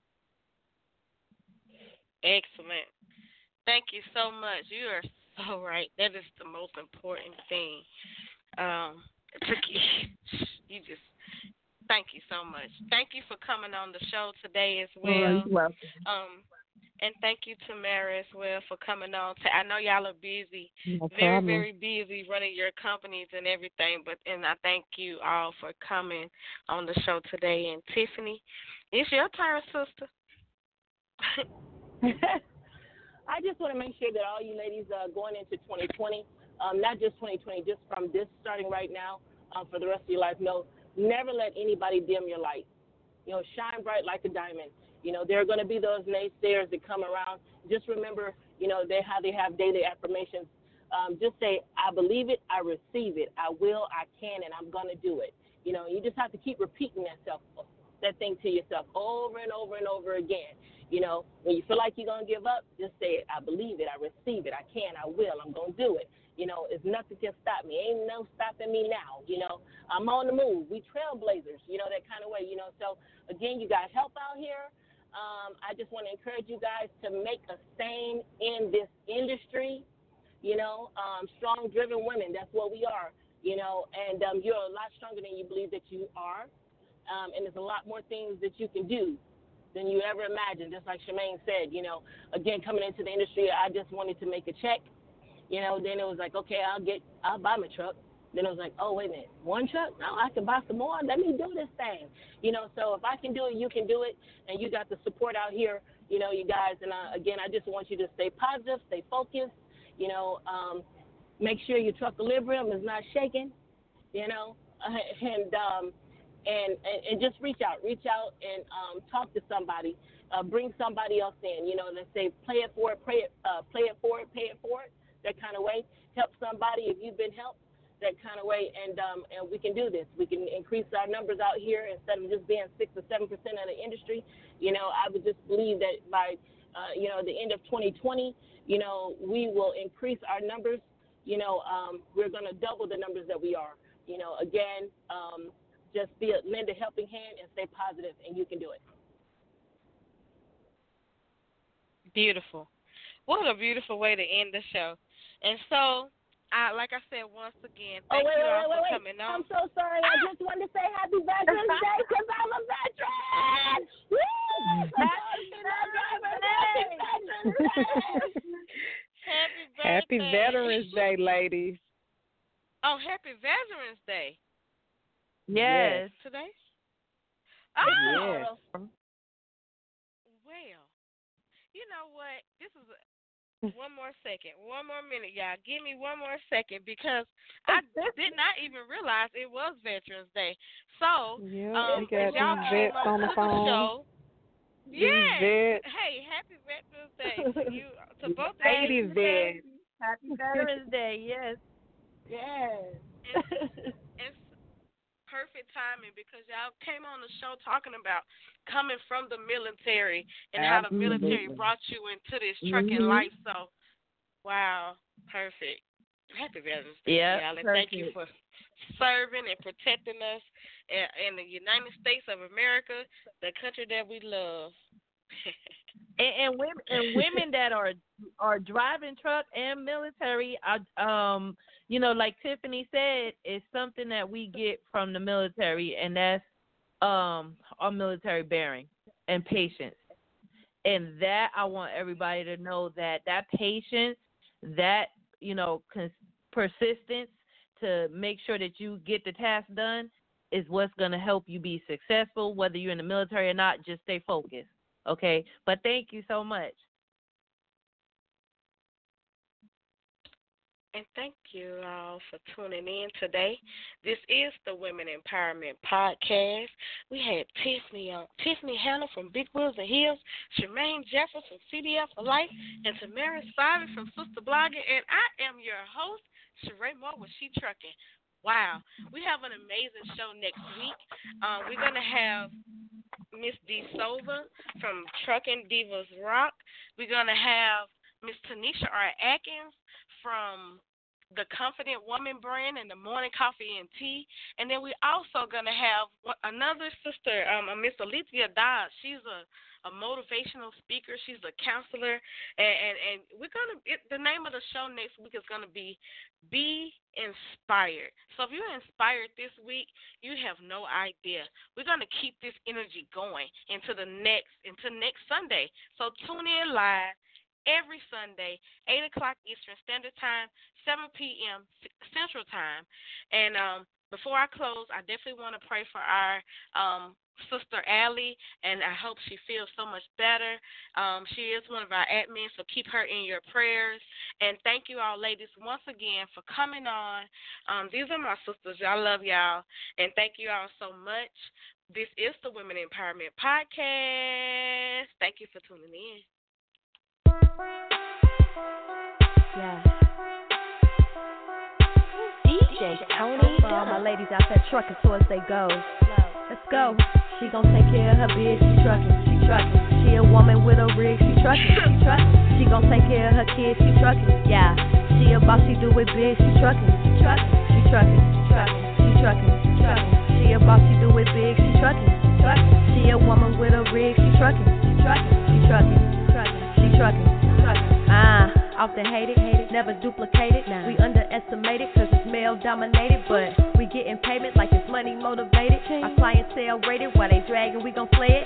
Excellent. Thank you so much. You are so right. That is the most important thing. Um, you just thank you so much. Thank you for coming on the show today as well. Oh, um, and thank you to Mary as well for coming on. To, I know y'all are busy, no very very busy running your companies and everything. But and I thank you all for coming on the show today. And Tiffany, it's your turn, sister. I just want to make sure that all you ladies uh, going into 2020, um, not just 2020, just from this starting right now um, for the rest of your life, know never let anybody dim your light. You know, shine bright like a diamond. You know, there are going to be those naysayers that come around. Just remember, you know, they how they have daily affirmations. Um, just say, I believe it, I receive it, I will, I can, and I'm going to do it. You know, you just have to keep repeating that self, that thing to yourself over and over and over again. You know, when you feel like you're going to give up, just say. I believe it, I receive it, I can, I will, I'm going to do it. You know, if nothing can stop me. Ain't no stopping me now. You know, I'm on the move. We trailblazers, you know, that kind of way, you know. So, again, you got help out here. Um, I just want to encourage you guys to make a stain in this industry. You know, um, strong, driven women. That's what we are. You know, and um, you're a lot stronger than you believe that you are. Um, and there's a lot more things that you can do than you ever imagined. Just like Charmaine said, you know, again, coming into the industry, I just wanted to make a check. You know, then it was like, okay, I'll get, I'll buy my truck. Then I was like, oh, wait a minute, one truck? No, I can buy some more. Let me do this thing. You know, so if I can do it, you can do it. And you got the support out here, you know, you guys. And uh, again, I just want you to stay positive, stay focused, you know, um, make sure your truck equilibrium is not shaking, you know, and, um, and, and, and just reach out, reach out and um, talk to somebody. Uh, bring somebody else in, you know, let's say play it for it, pray it, uh, play it for it, pay it for it, that kind of way. Help somebody if you've been helped that kind of way, and um, and we can do this. We can increase our numbers out here instead of just being six or seven percent of the industry. You know, I would just believe that by uh, you know the end of 2020, you know, we will increase our numbers. You know, um, we're going to double the numbers that we are. You know, again, um, just be a, lend a helping hand and stay positive, and you can do it. Beautiful. What a beautiful way to end the show. And so I, like I said once again, oh, thank wait, you wait, all wait, for wait. coming on. I'm so sorry. I ah! just wanted to say Happy Veterans Day because I'm a veteran. Woo! Happy birthday. Happy Veterans Day, ladies. Oh, happy Veterans Day. Yes. Today? Yes. Oh. Well, you know what? This is a, one more second, one more minute, y'all. Give me one more second because I did not even realize it was Veterans Day. So, Yeah, um, we got y'all came vets up on the phone. show, yeah. vets. Hey, happy Veterans Day to you, to both of you. vets. Happy Veterans Day. Yes. Yes. it's perfect timing because y'all came on the show talking about coming from the military and how the military brought you into this trucking Mhm. life. So, wow, perfect. Happy Veterans Day, Yeah, y'all, and thank you for serving and protecting us in, in the United States of America, the country that we love. and, and women and women that are are driving truck and military are um you know like tiffany said it's something that we get from the military and that's um our military bearing and patience and that i want everybody to know that that patience that you know cons- persistence to make sure that you get the task done is what's going to help you be successful whether you're in the military or not just stay focused Okay, but thank you so much. And thank you all for tuning in today. This is the Women Empowerment Podcast. We had Tiffany on Tiffany Hanna from Big Wheels and Heels, Charmaine Jeffers from CDL for Life, and Tamara Spivey from Sista Blogging. And I am your host, Sheree Moore with She Trucking. Wow, we have an amazing show next week. Um, we're gonna have Miss D Sova from Trucking Divas Rock. We're gonna have Miss Tanisha R. Atkins from the Confident Woman brand and the Morning Coffee and Tea. And then we're also going to have another sister, um, Miss Alethea Dodds. She's a, a motivational speaker. She's a counselor. And, and, and we're going to, the name of the show next week is going to be Be Inspired. So if you're inspired this week, you have no idea. We're going to keep this energy going into the next, into next Sunday. So tune in live every Sunday, 8 o'clock Eastern Standard Time, 7 p.m. Central Time. And um, before I close, I definitely want to pray for our um, sister Allie, and I hope she feels so much better. Um, she is one of our admins, so keep her in your prayers. And thank you all, ladies, once again for coming on. Um, these are my sisters. I love y'all, and thank you all so much. This is the Women Empowerment Podcast. Thank you for tuning in. Yeah. DJ Tony. For all my ladies out there trucking towards they goals. Let's go. She gon' take care of her biz, she trucking, she trucking. She a woman with a rig, she trucking, she trucking. She gon' take care of her kids, she trucking, yeah. She a boss, she do it big, she trucking, she trucking, she trucking, trucking, she trucking, trucking. She a boss, she do it big, she trucking, trucking. She a woman with a rig, she trucking, she trucking, she trucking, trucking, she trucking, trucking. Ah, often hated, hated, never duplicated. Nah. We underestimated cause it's male dominated, but we getting payment like it's money motivated. Our clientele rated while they dragging, we gon' slay it.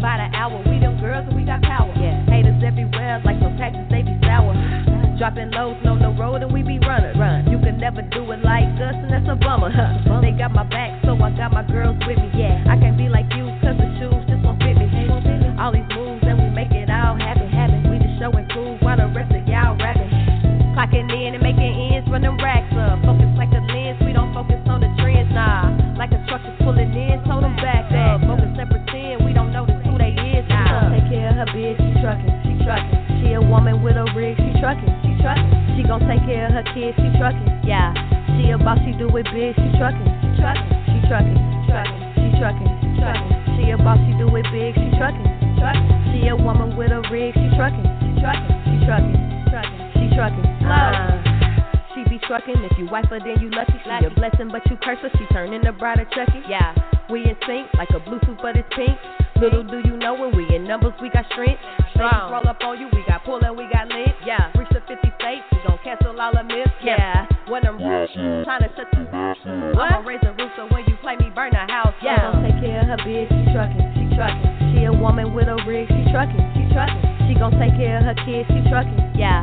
By the hour, we them girls and we got power. Yeah. Haters everywhere like some taxes, they be sour. Dropping lows on the road and we be running. Run. You can never do it like us and that's a bummer. Huh. They got my back, so I got my girls with me. Yeah, I can't be like you cause the shoes Clocking in and making ends, running racks up. Focus like the lens, we don't focus on the trends, nah. Like a truck is pulling in, told them back up. Focus and pretend we don't notice who they is, nah. Take care of her biz, she trucking, she trucking. She a woman with a rig, she trucking, she trucking. She gon' take care of her kids, she trucking, yeah. She a boss, she do it big. She trucking, she trucking, she trucking, she trucking, she trucking, she trucking. She a boss, she do it big. She trucking, she trucking. She a woman with a rig. She trucking, she trucking, she trucking, trucking, she trucking. Uh, she be trucking. If you wife her, then you lucky. She a blessing, but you curse her. She turning the bride of Chucky. Yeah, we in sync like a Bluetooth, but it's pink. Little do you know when we in numbers, we got strength. Strong. roll up on you, we got pull and we got lit. Yeah, reach the 50 states, we gon' cancel all the myths. Yeah, when I'm trying to shut you. I'ma raise the roof so when you play me, burn the house. Yeah, gon' take care of her bitch, she trucking, she trucking. She a woman with a rig, she trucking, she trucking. She gon' take care of her kids, she trucking. Yeah,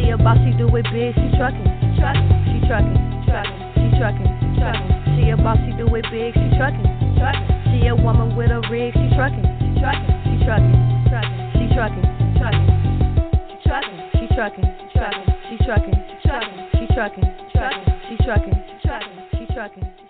she a boss, she do it big, she trucking, she trucking, she trucking, trucking, she trucking, trucking. She a boss, she do it big, she trucking, trucking. She a woman with a rig, she trucking, she trucking, she trucking, trucking, she trucking, trucking, she trucking, she trucking, trucking, she trucking, trucking, she trucking, trucking, she trucking, trucking, she trucking, trucking,